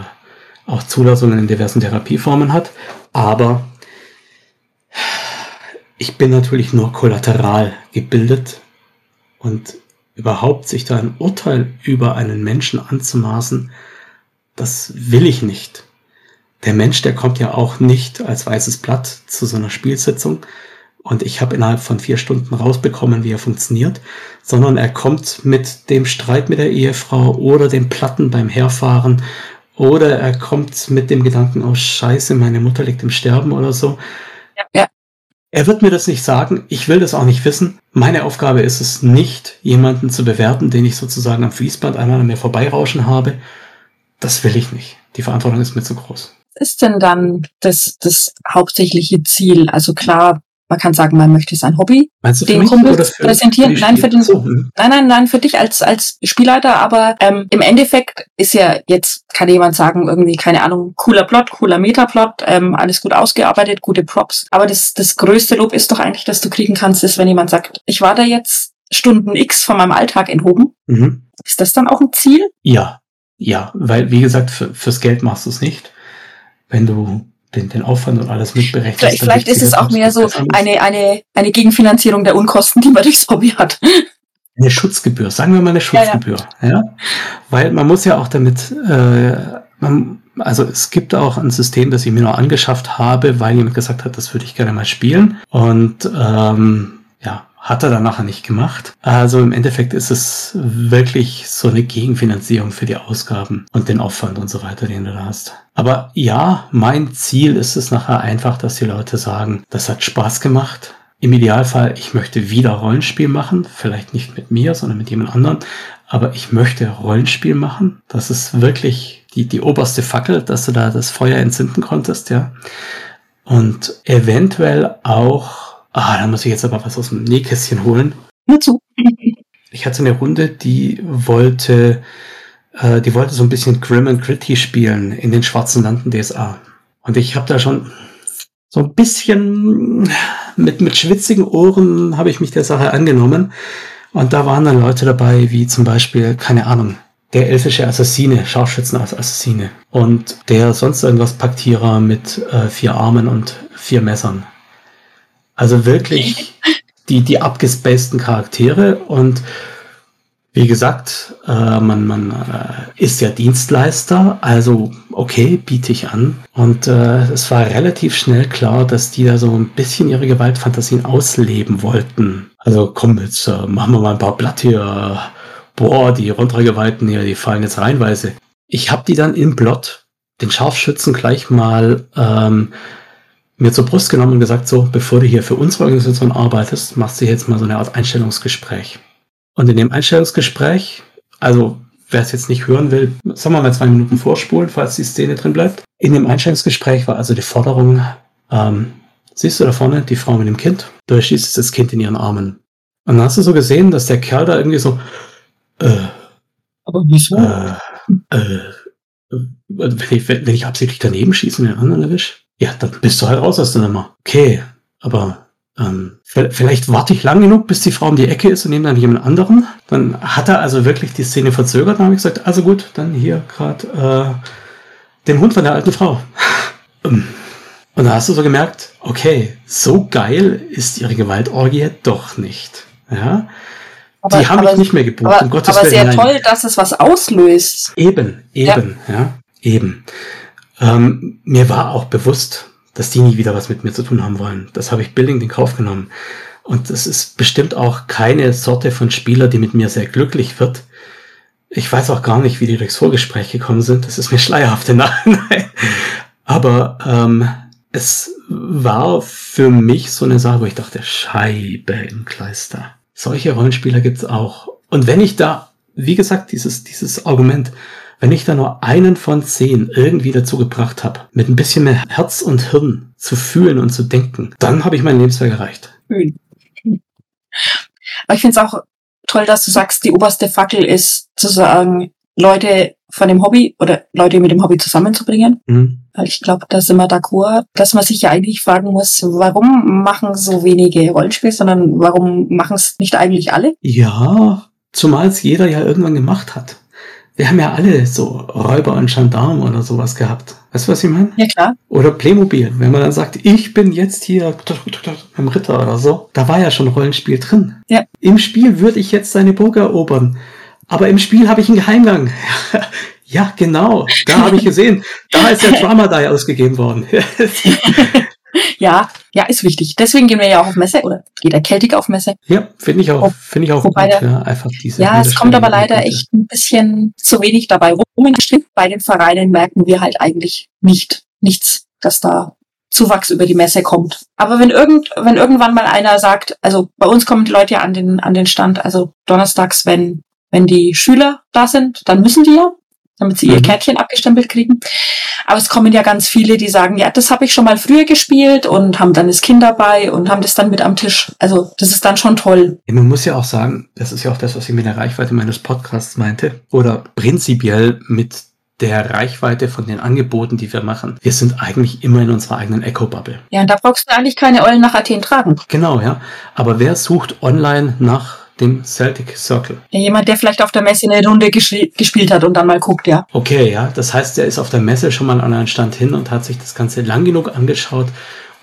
auch Zulassungen in diversen Therapieformen hat, aber ich bin natürlich nur kollateral gebildet und überhaupt sich da ein Urteil über einen Menschen anzumaßen, das will ich nicht. Der Mensch, der kommt ja auch nicht als weißes Blatt zu so einer Spielsitzung und ich habe innerhalb von vier Stunden rausbekommen, wie er funktioniert, sondern er kommt mit dem Streit mit der Ehefrau oder dem Platten beim Herfahren oder er kommt mit dem Gedanken, oh Scheiße, meine Mutter liegt im Sterben oder so. Ja. Er wird mir das nicht sagen, ich will das auch nicht wissen. Meine Aufgabe ist es nicht, jemanden zu bewerten, den ich sozusagen am Fließband einmal an mir vorbeirauschen habe. Das will ich nicht. Die Verantwortung ist mir zu groß. Ist denn dann das, das hauptsächliche Ziel? Also klar, man kann sagen, man möchte sein Hobby Meinst du den Kumpels präsentieren. Für nein, für den, so, hm. nein, nein, nein, für dich als, als Spielleiter, aber ähm, im Endeffekt ist ja jetzt, kann jemand sagen, irgendwie, keine Ahnung, cooler Plot, cooler Metaplot, ähm, alles gut ausgearbeitet, gute Props. Aber das, das größte Lob ist doch eigentlich, dass du kriegen kannst, ist, wenn jemand sagt, ich war da jetzt Stunden X von meinem Alltag enthoben. Mhm. Ist das dann auch ein Ziel? Ja, ja, weil, wie gesagt, für, fürs Geld machst du es nicht. Wenn du den, den Aufwand und alles mitberechnet. Vielleicht, vielleicht ist es auch mehr so eine, eine, eine Gegenfinanzierung der Unkosten, die man durchs Hobby hat. Eine Schutzgebühr, sagen wir mal eine Schutzgebühr. Ja, ja. ja? Weil man muss ja auch damit, äh, man, also es gibt auch ein System, das ich mir noch angeschafft habe, weil jemand gesagt hat, das würde ich gerne mal spielen. Und ähm, hat er dann nachher nicht gemacht. Also im Endeffekt ist es wirklich so eine Gegenfinanzierung für die Ausgaben und den Aufwand und so weiter, den du da hast. Aber ja, mein Ziel ist es nachher einfach, dass die Leute sagen, das hat Spaß gemacht. Im Idealfall, ich möchte wieder Rollenspiel machen, vielleicht nicht mit mir, sondern mit jemand anderem, aber ich möchte Rollenspiel machen. Das ist wirklich die, die oberste Fackel, dass du da das Feuer entzünden konntest, ja. Und eventuell auch Ah, da muss ich jetzt aber was aus dem Nähkästchen holen. Nur zu. Ich hatte eine Runde, die wollte, äh, die wollte so ein bisschen Grim and Gritty spielen in den schwarzen Landen DSA. Und ich habe da schon so ein bisschen mit, mit schwitzigen Ohren habe ich mich der Sache angenommen. Und da waren dann Leute dabei, wie zum Beispiel, keine Ahnung, der elfische Assassine, Scharfschützen als Assassine. Und der sonst irgendwas Paktierer mit äh, vier Armen und vier Messern. Also wirklich die, die abgespaceden Charaktere und wie gesagt, äh, man, man äh, ist ja Dienstleister, also okay, biete ich an. Und äh, es war relativ schnell klar, dass die da so ein bisschen ihre Gewaltfantasien ausleben wollten. Also komm, jetzt äh, machen wir mal ein paar Blatt hier. Boah, die Rundregewalten hier, die fallen jetzt reinweise. Ich habe die dann im Blot, den Scharfschützen gleich mal ähm, mir zur Brust genommen und gesagt, so, bevor du hier für unsere Organisation arbeitest, machst du jetzt mal so eine Art Einstellungsgespräch. Und in dem Einstellungsgespräch, also wer es jetzt nicht hören will, sagen wir mal zwei Minuten vorspulen, falls die Szene drin bleibt. In dem Einstellungsgespräch war also die Forderung, ähm, siehst du da vorne die Frau mit dem Kind? Du erschießt das Kind in ihren Armen. Und dann hast du so gesehen, dass der Kerl da irgendwie so, äh, aber wieso? Äh, äh, wenn ich, wenn ich absichtlich daneben schieße und den anderen erwische, ja, dann bist du halt raus aus der Nummer. Okay, aber ähm, vielleicht warte ich lang genug, bis die Frau um die Ecke ist und nehme dann jemand anderen. Dann hat er also wirklich die Szene verzögert. Dann habe ich gesagt, also gut, dann hier gerade äh, den Hund von der alten Frau. Ähm, und da hast du so gemerkt, okay, so geil ist ihre Gewaltorgie doch nicht. Ja. Aber, die haben mich nicht mehr gebucht, aber, um Gottes Aber sehr toll, dass es was auslöst. Eben, eben, ja, ja eben. Ähm, mir war auch bewusst, dass die nie wieder was mit mir zu tun haben wollen. Das habe ich billig in Kauf genommen. Und das ist bestimmt auch keine Sorte von Spieler, die mit mir sehr glücklich wird. Ich weiß auch gar nicht, wie die durchs Vorgespräch gekommen sind. Das ist mir schleierhaft im Nachhinein. Aber ähm, es war für mich so eine Sache, wo ich dachte, Scheibe im Kleister. Solche Rollenspieler gibt's auch. Und wenn ich da, wie gesagt, dieses, dieses Argument, wenn ich da nur einen von zehn irgendwie dazu gebracht habe, mit ein bisschen mehr Herz und Hirn zu fühlen und zu denken, dann habe ich mein Lebenswerk erreicht. Schön. Aber ich finde es auch toll, dass du sagst, die oberste Fackel ist zu sagen, Leute von dem Hobby oder Leute mit dem Hobby zusammenzubringen. Mhm. Weil ich glaube, da sind wir d'accord, dass man sich ja eigentlich fragen muss, warum machen so wenige Rollenspiele, sondern warum machen es nicht eigentlich alle? Ja, zumal es jeder ja irgendwann gemacht hat wir haben ja alle so Räuber und Gendarmen oder sowas gehabt. Weißt du, was ich meine? Ja, klar. Oder Playmobil. Wenn man dann sagt, ich bin jetzt hier im Ritter oder so, da war ja schon Rollenspiel drin. Ja. Im Spiel würde ich jetzt seine Burg erobern. Aber im Spiel habe ich einen Geheimgang. ja, genau. Da habe ich gesehen. Da ist der Drama Die ausgegeben worden. ja, ja, ist wichtig. Deswegen gehen wir ja auch auf Messe oder geht der Celtic auf Messe. Ja, finde ich auch, finde ich auch gut, ja, einfach diese. Ja, es kommt aber leider echt ein bisschen zu wenig dabei rum. Bei den Vereinen merken wir halt eigentlich nicht, nichts, dass da Zuwachs über die Messe kommt. Aber wenn irgend, wenn irgendwann mal einer sagt, also bei uns kommen die Leute ja an den, an den Stand, also donnerstags, wenn, wenn die Schüler da sind, dann müssen die ja. Damit sie mhm. ihr Kärtchen abgestempelt kriegen. Aber es kommen ja ganz viele, die sagen, ja, das habe ich schon mal früher gespielt und haben dann das Kind dabei und haben das dann mit am Tisch. Also das ist dann schon toll. Ja, man muss ja auch sagen, das ist ja auch das, was ich mit der Reichweite meines Podcasts meinte. Oder prinzipiell mit der Reichweite von den Angeboten, die wir machen. Wir sind eigentlich immer in unserer eigenen Echo-Bubble. Ja, und da brauchst du eigentlich keine Eulen nach Athen tragen. Genau, ja. Aber wer sucht online nach dem Celtic Circle. Ja, jemand, der vielleicht auf der Messe eine Runde gespielt hat und dann mal guckt, ja. Okay, ja. Das heißt, er ist auf der Messe schon mal an einen Stand hin und hat sich das Ganze lang genug angeschaut,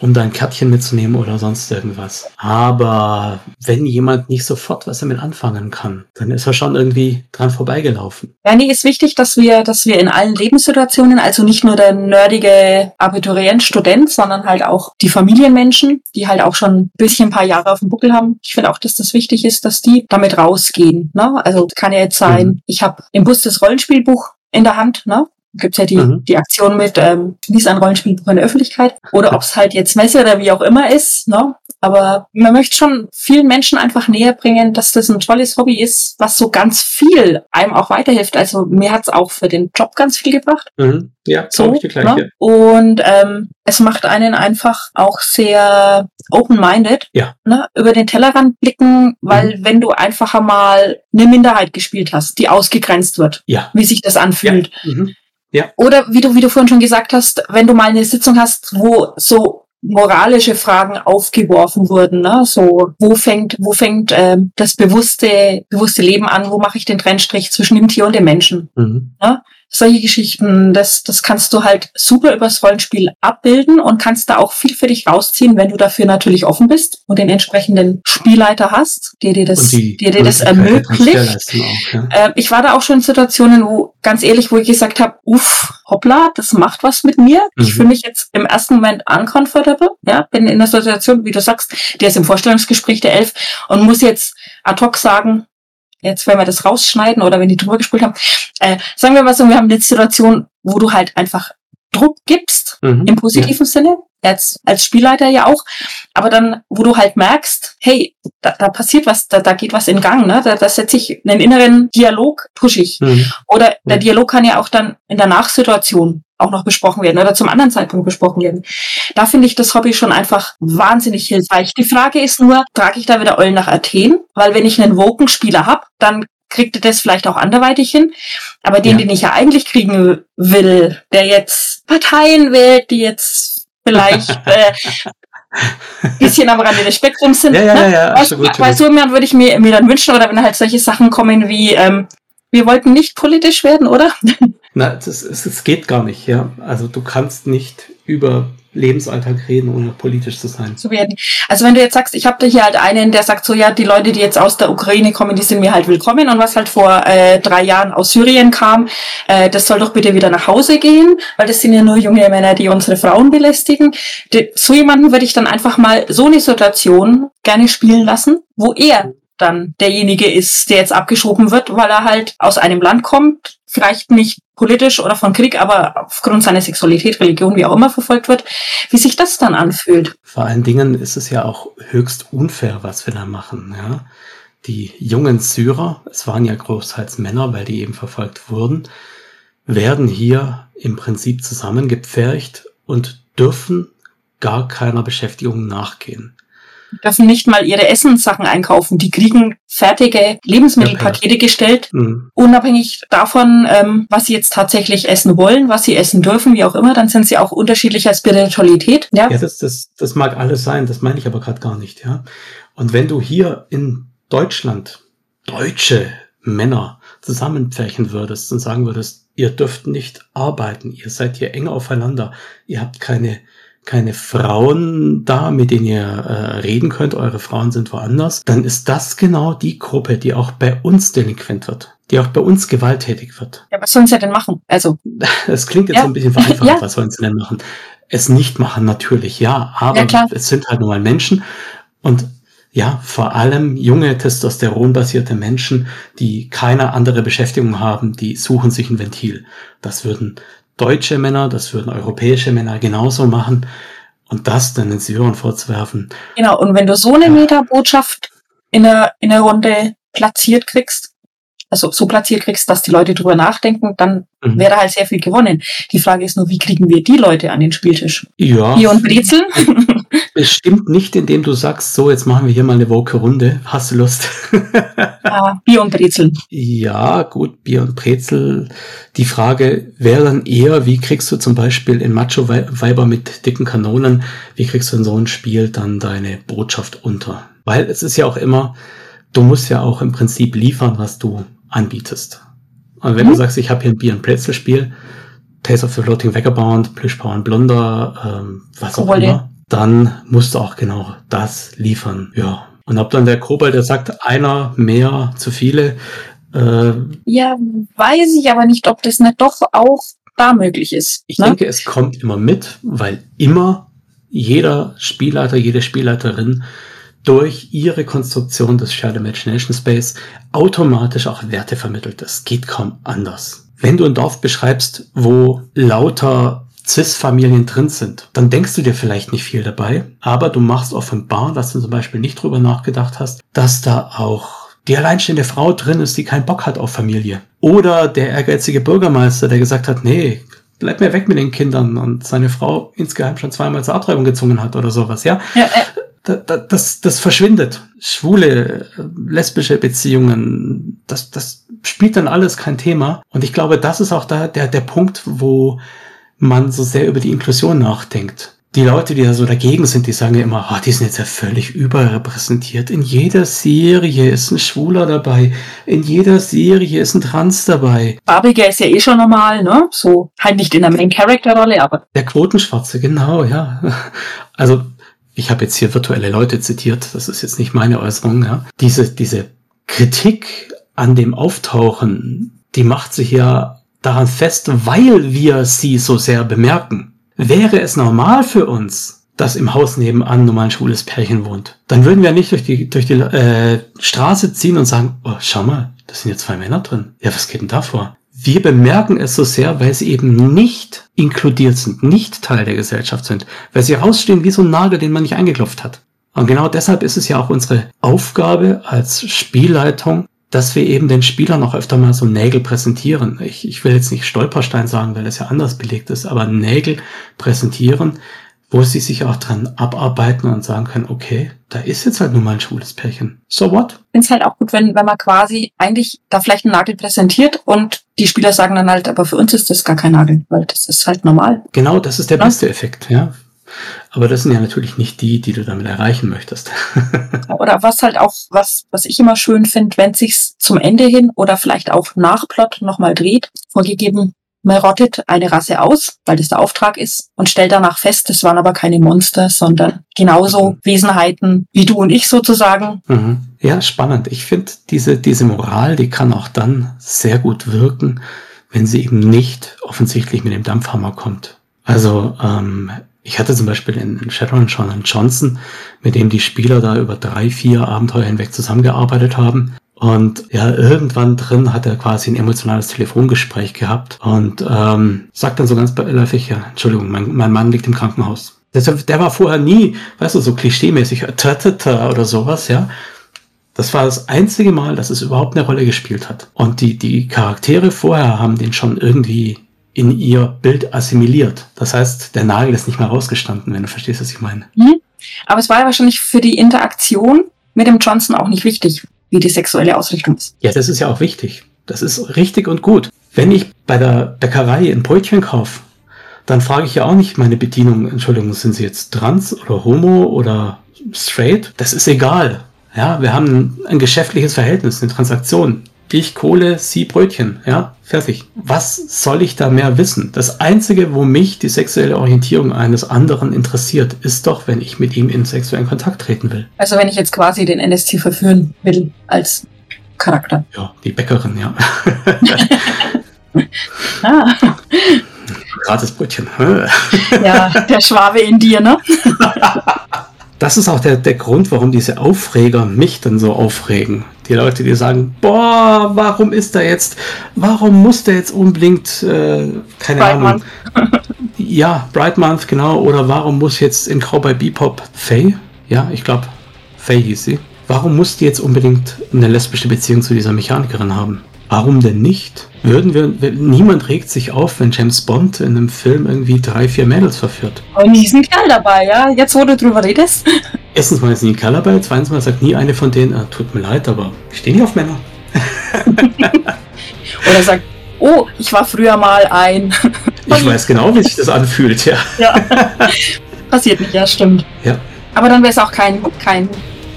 um da ein Kärtchen mitzunehmen oder sonst irgendwas. Aber wenn jemand nicht sofort was damit anfangen kann, dann ist er schon irgendwie dran vorbeigelaufen. Ja, nee, ist wichtig, dass wir, dass wir in allen Lebenssituationen, also nicht nur der nerdige Abiturient, Student, sondern halt auch die Familienmenschen, die halt auch schon ein bisschen ein paar Jahre auf dem Buckel haben. Ich finde auch, dass das wichtig ist, dass die damit rausgehen. Ne? Also kann ja jetzt sein, mhm. ich habe im Bus das Rollenspielbuch in der Hand, ne? Gibt's ja die, mhm. die Aktion mit, ähm, lies ein Rollenspielbuch in der Öffentlichkeit. Oder ob es halt jetzt Messe oder wie auch immer ist, ne? Aber man möchte schon vielen Menschen einfach näher bringen, dass das ein tolles Hobby ist, was so ganz viel einem auch weiterhilft. Also mir hat's auch für den Job ganz viel gebracht. Mhm. Ja, so, ich die gleiche. Ne? Und ähm, es macht einen einfach auch sehr open-minded, ja. ne? über den Tellerrand blicken, weil mhm. wenn du einfach einmal eine Minderheit gespielt hast, die ausgegrenzt wird, ja. wie sich das anfühlt, ja. Mhm ja. Oder wie du, wie du vorhin schon gesagt hast, wenn du mal eine Sitzung hast, wo so moralische Fragen aufgeworfen wurden, ne? So, wo fängt, wo fängt ähm, das bewusste, bewusste Leben an? Wo mache ich den Trennstrich zwischen dem Tier und dem Menschen? Mhm. Ne? Solche Geschichten, das, das kannst du halt super übers Rollenspiel abbilden und kannst da auch viel für dich rausziehen, wenn du dafür natürlich offen bist und den entsprechenden Spielleiter hast, der dir das, die, der dir das ermöglicht. Auch, ja. äh, ich war da auch schon in Situationen, wo, ganz ehrlich, wo ich gesagt habe, uff, hoppla, das macht was mit mir. Mhm. Ich fühle mich jetzt im ersten Moment uncomfortable, ja, bin in einer Situation, wie du sagst, der ist im Vorstellungsgespräch der Elf und muss jetzt ad hoc sagen, jetzt wenn wir das rausschneiden oder wenn die drüber gespielt haben, äh, sagen wir mal so, wir haben eine Situation, wo du halt einfach Druck gibst, mhm, im positiven ja. Sinne, als, als Spielleiter ja auch, aber dann, wo du halt merkst, hey, da, da passiert was, da, da geht was in Gang, ne? Da, da setze ich einen inneren Dialog, push ich. Mhm. Oder der Dialog kann ja auch dann in der Nachsituation auch noch besprochen werden oder zum anderen Zeitpunkt besprochen werden. Da finde ich das Hobby schon einfach wahnsinnig hilfreich. Die Frage ist nur, trage ich da wieder Eulen nach Athen? Weil wenn ich einen Woken-Spieler habe, dann kriegt er das vielleicht auch anderweitig hin. Aber den, ja. den ich ja eigentlich kriegen will, der jetzt Parteien wählt, die jetzt vielleicht äh, bisschen am Rande des Spektrums sind. Ja, ja, ne? ja, weißt, gut, weil so jemand würde ich mir, mir dann wünschen, oder wenn halt solche Sachen kommen wie, ähm, wir wollten nicht politisch werden, oder? Na, das, es geht gar nicht, ja. Also du kannst nicht über Lebensalltag reden, ohne politisch zu sein. Zu werden. Also wenn du jetzt sagst, ich habe da hier halt einen, der sagt so, ja, die Leute, die jetzt aus der Ukraine kommen, die sind mir halt willkommen und was halt vor äh, drei Jahren aus Syrien kam, äh, das soll doch bitte wieder nach Hause gehen, weil das sind ja nur junge Männer, die unsere Frauen belästigen. So jemanden würde ich dann einfach mal so eine Situation gerne spielen lassen, wo er dann derjenige ist, der jetzt abgeschoben wird, weil er halt aus einem Land kommt, vielleicht nicht politisch oder von Krieg, aber aufgrund seiner Sexualität, Religion, wie auch immer verfolgt wird, wie sich das dann anfühlt. Vor allen Dingen ist es ja auch höchst unfair, was wir da machen, ja. Die jungen Syrer, es waren ja großteils Männer, weil die eben verfolgt wurden, werden hier im Prinzip zusammengepfercht und dürfen gar keiner Beschäftigung nachgehen dürfen nicht mal ihre Essenssachen einkaufen. Die kriegen fertige Lebensmittelpakete gestellt, mhm. unabhängig davon, ähm, was sie jetzt tatsächlich essen wollen, was sie essen dürfen, wie auch immer. Dann sind sie auch unterschiedlicher Spiritualität. Ja, ja das, das, das mag alles sein, das meine ich aber gerade gar nicht. Ja, Und wenn du hier in Deutschland deutsche Männer zusammenpferchen würdest und sagen würdest, ihr dürft nicht arbeiten, ihr seid hier eng aufeinander, ihr habt keine keine Frauen da, mit denen ihr äh, reden könnt, eure Frauen sind woanders, dann ist das genau die Gruppe, die auch bei uns delinquent wird, die auch bei uns gewalttätig wird. Ja, was sollen sie denn machen? Also. Es klingt jetzt ja. so ein bisschen vereinfacht, ja. was sollen sie denn machen? Es nicht machen, natürlich, ja, aber ja, es sind halt nur mal Menschen und ja, vor allem junge testosteronbasierte Menschen, die keine andere Beschäftigung haben, die suchen sich ein Ventil. Das würden deutsche Männer, das würden europäische Männer genauso machen. Und das dann den Syrern vorzuwerfen. Genau, und wenn du so eine ja. Metabotschaft in der, in der Runde platziert kriegst, also so platziert kriegst, dass die Leute drüber nachdenken, dann mhm. wäre halt sehr viel gewonnen. Die Frage ist nur, wie kriegen wir die Leute an den Spieltisch? Ja. Bier und Brezel? es stimmt nicht, indem du sagst, so, jetzt machen wir hier mal eine woke Runde. Hast du Lust? ah, Bier und Brezel. Ja, gut, Bier und Brezel. Die Frage wäre dann eher, wie kriegst du zum Beispiel in Macho-Weiber mit dicken Kanonen, wie kriegst du in so ein Spiel dann deine Botschaft unter? Weil es ist ja auch immer, du musst ja auch im Prinzip liefern, was du anbietest. Und wenn mhm. du sagst, ich habe hier ein Bier- und Brezel-Spiel, Taste of the Floating Vagabond, Plüschbauern Blunder, ähm, was auch immer, dann musst du auch genau das liefern. Ja. Und ob dann der Kobold, der sagt, einer mehr zu viele. Äh, ja, weiß ich aber nicht, ob das nicht doch auch da möglich ist. Ich ne? denke, es kommt immer mit, weil immer jeder Spielleiter, jede Spielleiterin durch ihre Konstruktion des Shared Imagination Space automatisch auch Werte vermittelt. Das geht kaum anders. Wenn du ein Dorf beschreibst, wo lauter CIS-Familien drin sind, dann denkst du dir vielleicht nicht viel dabei, aber du machst offenbar, dass du zum Beispiel nicht drüber nachgedacht hast, dass da auch die alleinstehende Frau drin ist, die keinen Bock hat auf Familie. Oder der ehrgeizige Bürgermeister, der gesagt hat, nee, bleib mir weg mit den Kindern und seine Frau insgeheim schon zweimal zur Abtreibung gezwungen hat oder sowas, ja. ja äh das, das verschwindet. Schwule, lesbische Beziehungen, das, das spielt dann alles kein Thema. Und ich glaube, das ist auch da der, der Punkt, wo man so sehr über die Inklusion nachdenkt. Die Leute, die da so dagegen sind, die sagen ja immer, oh, die sind jetzt ja völlig überrepräsentiert. In jeder Serie ist ein Schwuler dabei. In jeder Serie ist ein Trans dabei. Barbiger ist ja eh schon normal, ne? So, halt nicht in der Main-Character-Rolle, aber. Der Quotenschwarze, genau, ja. Also, ich habe jetzt hier virtuelle Leute zitiert, das ist jetzt nicht meine Äußerung, ja. Diese, diese Kritik an dem Auftauchen, die macht sich ja daran fest, weil wir sie so sehr bemerken. Wäre es normal für uns, dass im Haus nebenan nur mal ein schwules Pärchen wohnt, dann würden wir nicht durch die, durch die äh, Straße ziehen und sagen, oh, schau mal, da sind jetzt zwei Männer drin. Ja, was geht denn da vor? Wir bemerken es so sehr, weil sie eben nicht inkludiert sind, nicht Teil der Gesellschaft sind, weil sie rausstehen wie so ein Nagel, den man nicht eingeklopft hat. Und genau deshalb ist es ja auch unsere Aufgabe als Spielleitung, dass wir eben den Spielern noch öfter mal so Nägel präsentieren. Ich, ich will jetzt nicht Stolperstein sagen, weil das ja anders belegt ist, aber Nägel präsentieren, wo sie sich auch dran abarbeiten und sagen können, okay, da ist jetzt halt nun mal ein schwules Pärchen. So what? Ich finde es halt auch gut, wenn, wenn man quasi eigentlich da vielleicht einen Nagel präsentiert und die Spieler sagen dann halt, aber für uns ist das gar kein Nagel, weil das ist halt normal. Genau, das ist der ja? beste Effekt, ja. Aber das sind ja natürlich nicht die, die du damit erreichen möchtest. oder was halt auch, was, was ich immer schön finde, wenn sich's zum Ende hin oder vielleicht auch nach Plot nochmal dreht, vorgegeben, rottet eine Rasse aus, weil das der Auftrag ist, und stellt danach fest, es waren aber keine Monster, sondern genauso mhm. Wesenheiten wie du und ich sozusagen. Mhm. Ja, spannend. Ich finde, diese, diese Moral, die kann auch dann sehr gut wirken, wenn sie eben nicht offensichtlich mit dem Dampfhammer kommt. Also ähm, ich hatte zum Beispiel in Shadowrun schon einen Johnson, mit dem die Spieler da über drei, vier Abenteuer hinweg zusammengearbeitet haben. Und ja, irgendwann drin hat er quasi ein emotionales Telefongespräch gehabt und ähm, sagt dann so ganz beiläufig, ja, Entschuldigung, mein, mein Mann liegt im Krankenhaus. Der, war vorher nie, weißt du, so klischeemäßig, ta oder sowas, ja. Das war das einzige Mal, dass es überhaupt eine Rolle gespielt hat. Und die, die Charaktere vorher haben den schon irgendwie in ihr Bild assimiliert. Das heißt, der Nagel ist nicht mehr rausgestanden, wenn du verstehst, was ich meine. Mhm. Aber es war ja wahrscheinlich für die Interaktion mit dem Johnson auch nicht wichtig, wie die sexuelle Ausrichtung ist. Ja, das ist ja auch wichtig. Das ist richtig und gut. Wenn ich bei der Bäckerei ein Brötchen kaufe, dann frage ich ja auch nicht meine Bedienung, Entschuldigung, sind Sie jetzt trans oder homo oder straight? Das ist egal. Ja, wir haben ein geschäftliches Verhältnis, eine Transaktion ich Kohle, sie Brötchen. Ja, fertig. Was soll ich da mehr wissen? Das Einzige, wo mich die sexuelle Orientierung eines anderen interessiert, ist doch, wenn ich mit ihm in sexuellen Kontakt treten will. Also wenn ich jetzt quasi den NST verführen will als Charakter. Ja, die Bäckerin, ja. ah. Gratis Brötchen. ja, der Schwabe in dir, ne? das ist auch der, der Grund, warum diese Aufreger mich dann so aufregen. Die Leute, die sagen, boah, warum ist da jetzt, warum muss der jetzt unbedingt, äh, keine Bright Ahnung. Month. ja, Bright Month, genau. Oder warum muss jetzt in Cowboy Bebop Faye, ja, ich glaube, Faye hieß sie. Warum muss die jetzt unbedingt eine lesbische Beziehung zu dieser Mechanikerin haben? Warum denn nicht? Würden wir, niemand regt sich auf, wenn James Bond in einem Film irgendwie drei, vier Mädels verführt. Aber nie ist ein Kerl dabei, ja? Jetzt, wo du drüber redest. Erstens mal ist nie ein Kerl dabei, zweitens mal sagt nie eine von denen, ah, tut mir leid, aber ich stehe nicht auf Männer. Oder sagt, oh, ich war früher mal ein. ich weiß genau, wie sich das anfühlt, ja. ja. Passiert nicht, ja, stimmt. Ja. Aber dann wäre es auch kein, kein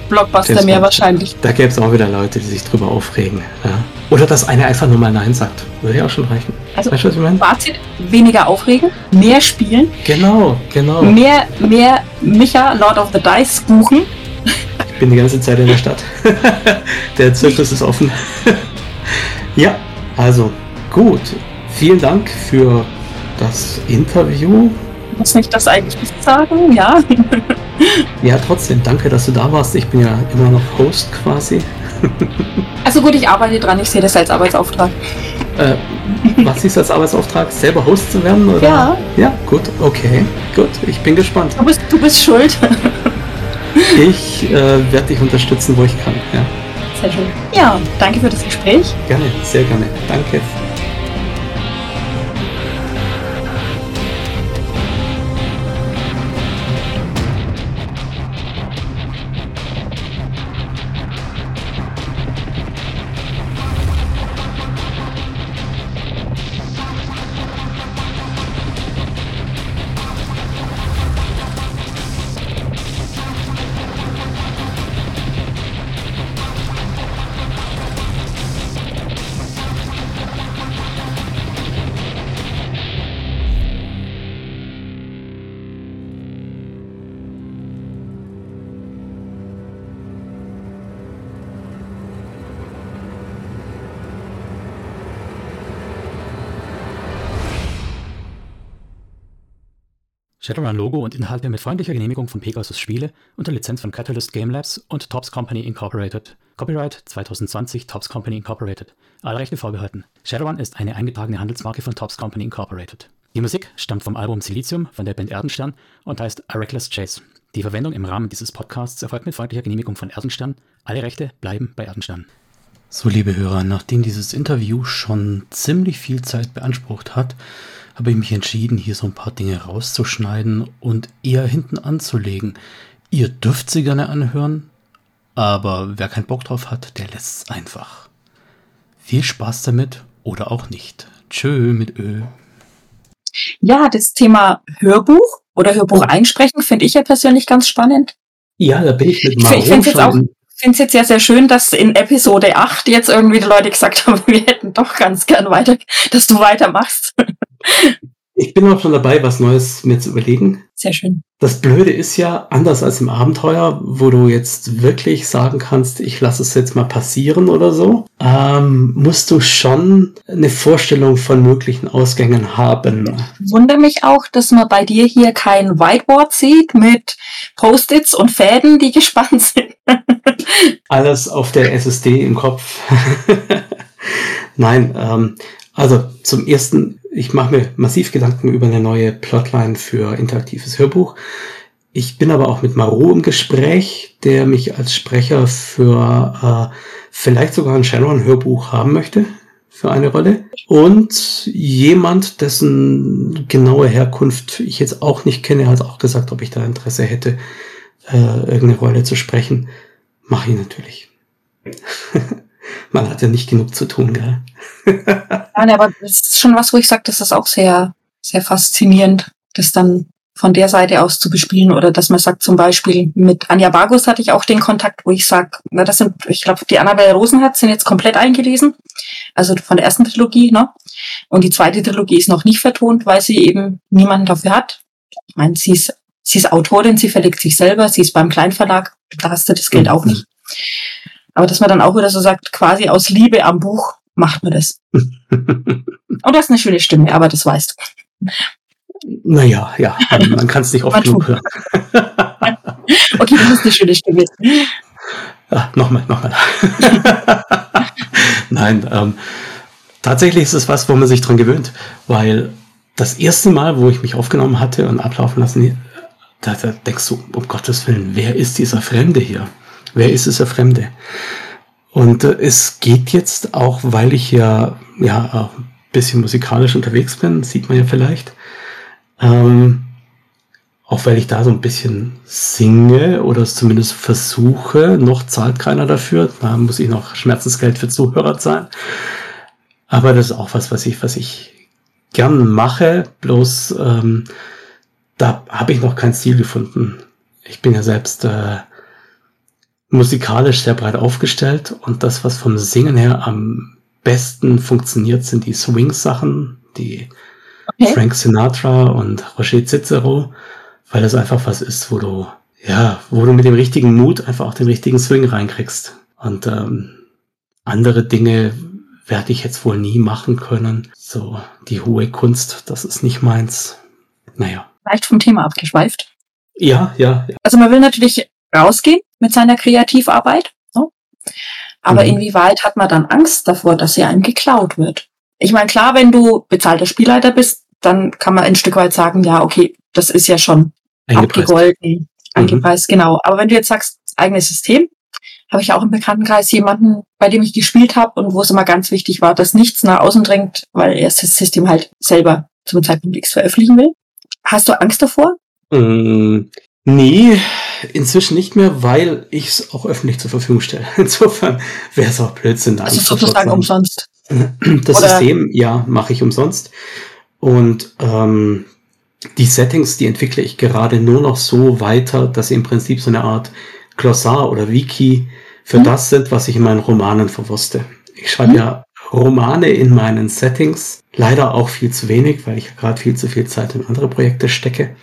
Blockbuster James mehr Bond. wahrscheinlich. Da gäbe es auch wieder Leute, die sich drüber aufregen. Ja. Oder dass einer einfach nur mal Nein sagt. Würde ja auch schon reichen. Also, weißt du, was ich meine? Fazit, weniger aufregen, mehr spielen. Genau, genau. Mehr, mehr Micha, Lord of the Dice buchen. Ich bin die ganze Zeit in der Stadt. der Zirkus ist offen. ja, also gut. Vielen Dank für das Interview. Muss ich das eigentlich nicht sagen? Ja. ja, trotzdem. Danke, dass du da warst. Ich bin ja immer noch Host quasi. Also gut, ich arbeite dran, ich sehe das als Arbeitsauftrag. Äh, was ist als Arbeitsauftrag? Selber Host zu werden? Oder? Ja. Ja, gut, okay. Gut, ich bin gespannt. Du bist, du bist schuld. ich äh, werde dich unterstützen, wo ich kann. Ja. Sehr schön. Ja, danke für das Gespräch. Gerne, sehr gerne. Danke. Shadowrun-Logo und Inhalte mit freundlicher Genehmigung von Pegasus Spiele unter Lizenz von Catalyst Game Labs und Tops Company Incorporated. Copyright 2020 Tops Company Incorporated. Alle Rechte vorbehalten. Shadowrun ist eine eingetragene Handelsmarke von Tops Company Incorporated. Die Musik stammt vom Album Silicium von der Band Erdenstern und heißt A Reckless Chase. Die Verwendung im Rahmen dieses Podcasts erfolgt mit freundlicher Genehmigung von Erdenstern. Alle Rechte bleiben bei Erdenstern. So, liebe Hörer, nachdem dieses Interview schon ziemlich viel Zeit beansprucht hat, habe ich mich entschieden, hier so ein paar Dinge rauszuschneiden und eher hinten anzulegen. Ihr dürft sie gerne anhören, aber wer keinen Bock drauf hat, der lässt es einfach. Viel Spaß damit oder auch nicht. Tschö mit Ö. Ja, das Thema Hörbuch oder Hörbuch einsprechen finde ich ja persönlich ganz spannend. Ja, da bin ich mit Maro Ich finde es jetzt sehr, sehr schön, dass in Episode 8 jetzt irgendwie die Leute gesagt haben, wir hätten doch ganz gern weiter, dass du weitermachst. Ich bin auch schon dabei, was Neues mir zu überlegen. Sehr schön. Das Blöde ist ja, anders als im Abenteuer, wo du jetzt wirklich sagen kannst, ich lasse es jetzt mal passieren oder so, ähm, musst du schon eine Vorstellung von möglichen Ausgängen haben. Ich wundere mich auch, dass man bei dir hier kein Whiteboard sieht mit Post-its und Fäden, die gespannt sind. Alles auf der SSD im Kopf. Nein, ähm, also zum ersten, ich mache mir massiv Gedanken über eine neue Plotline für interaktives Hörbuch. Ich bin aber auch mit Maro im Gespräch, der mich als Sprecher für äh, vielleicht sogar ein Shadowrun-Hörbuch haben möchte für eine Rolle. Und jemand, dessen genaue Herkunft ich jetzt auch nicht kenne, hat auch gesagt, ob ich da Interesse hätte, äh, irgendeine Rolle zu sprechen. Mache ich natürlich. Man hat ja nicht genug zu tun, gell? Nein, aber das ist schon was, wo ich sage, das ist auch sehr, sehr faszinierend, das dann von der Seite aus zu bespielen oder dass man sagt zum Beispiel mit Anja Bargus hatte ich auch den Kontakt, wo ich sage, na das sind, ich glaube die Annabelle Rosenhardt sind jetzt komplett eingelesen, also von der ersten Trilogie, ne? Und die zweite Trilogie ist noch nicht vertont, weil sie eben niemanden dafür hat. Ich meine, sie ist, sie ist Autorin, sie verlegt sich selber, sie ist beim Kleinverlag, da hast du das Geld auch nicht. Aber dass man dann auch wieder so sagt, quasi aus Liebe am Buch macht man das. Und das ist eine schöne Stimme, aber das weißt du. Naja, ja, man kann es nicht oft genug hören. okay, das ist eine schöne Stimme. Ja, nochmal, nochmal. Nein, ähm, tatsächlich ist es was, wo man sich dran gewöhnt, weil das erste Mal, wo ich mich aufgenommen hatte und ablaufen lassen, da, da denkst du, um Gottes Willen, wer ist dieser Fremde hier? Wer ist dieser Fremde? Und äh, es geht jetzt auch, weil ich ja, ja ein bisschen musikalisch unterwegs bin, sieht man ja vielleicht. Ähm, auch weil ich da so ein bisschen singe oder es zumindest versuche, noch zahlt keiner dafür. Da muss ich noch Schmerzensgeld für Zuhörer zahlen. Aber das ist auch was, was ich, was ich gern mache. Bloß ähm, da habe ich noch kein Ziel gefunden. Ich bin ja selbst äh, musikalisch sehr breit aufgestellt und das, was vom Singen her am besten funktioniert, sind die Swing-Sachen, die okay. Frank Sinatra und Roger Cicero weil das einfach was ist, wo du, ja, wo du mit dem richtigen Mut einfach auch den richtigen Swing reinkriegst. Und ähm, andere Dinge werde ich jetzt wohl nie machen können. So, die hohe Kunst, das ist nicht meins. Naja. Leicht vom Thema abgeschweift. Ja, ja. ja. Also man will natürlich rausgehen mit seiner Kreativarbeit. So. Aber mhm. inwieweit hat man dann Angst davor, dass sie einem geklaut wird? Ich meine, klar, wenn du bezahlter Spielleiter bist, dann kann man ein Stück weit sagen, ja, okay, das ist ja schon abgegolten, angepreist, mhm. genau. Aber wenn du jetzt sagst, eigenes System, habe ich auch im Bekanntenkreis jemanden, bei dem ich gespielt habe und wo es immer ganz wichtig war, dass nichts nach außen dringt, weil er das System halt selber zum Zeitpunkt X veröffentlichen will. Hast du Angst davor? Mm, nee, inzwischen nicht mehr, weil ich es auch öffentlich zur Verfügung stelle. Insofern wäre es auch Blödsinn. Also sozusagen umsonst. Das Oder? System, ja, mache ich umsonst. Und ähm, die Settings, die entwickle ich gerade nur noch so weiter, dass sie im Prinzip so eine Art Glossar oder Wiki für mhm. das sind, was ich in meinen Romanen verwurste. Ich schreibe mhm. ja Romane in meinen Settings, leider auch viel zu wenig, weil ich gerade viel zu viel Zeit in andere Projekte stecke.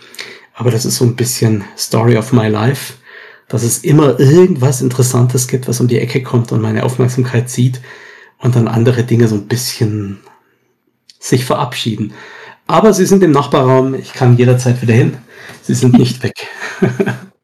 Aber das ist so ein bisschen Story of my life, dass es immer irgendwas Interessantes gibt, was um die Ecke kommt und meine Aufmerksamkeit zieht und dann andere Dinge so ein bisschen sich verabschieden. Aber sie sind im Nachbarraum. Ich kann jederzeit wieder hin. Sie sind nicht weg.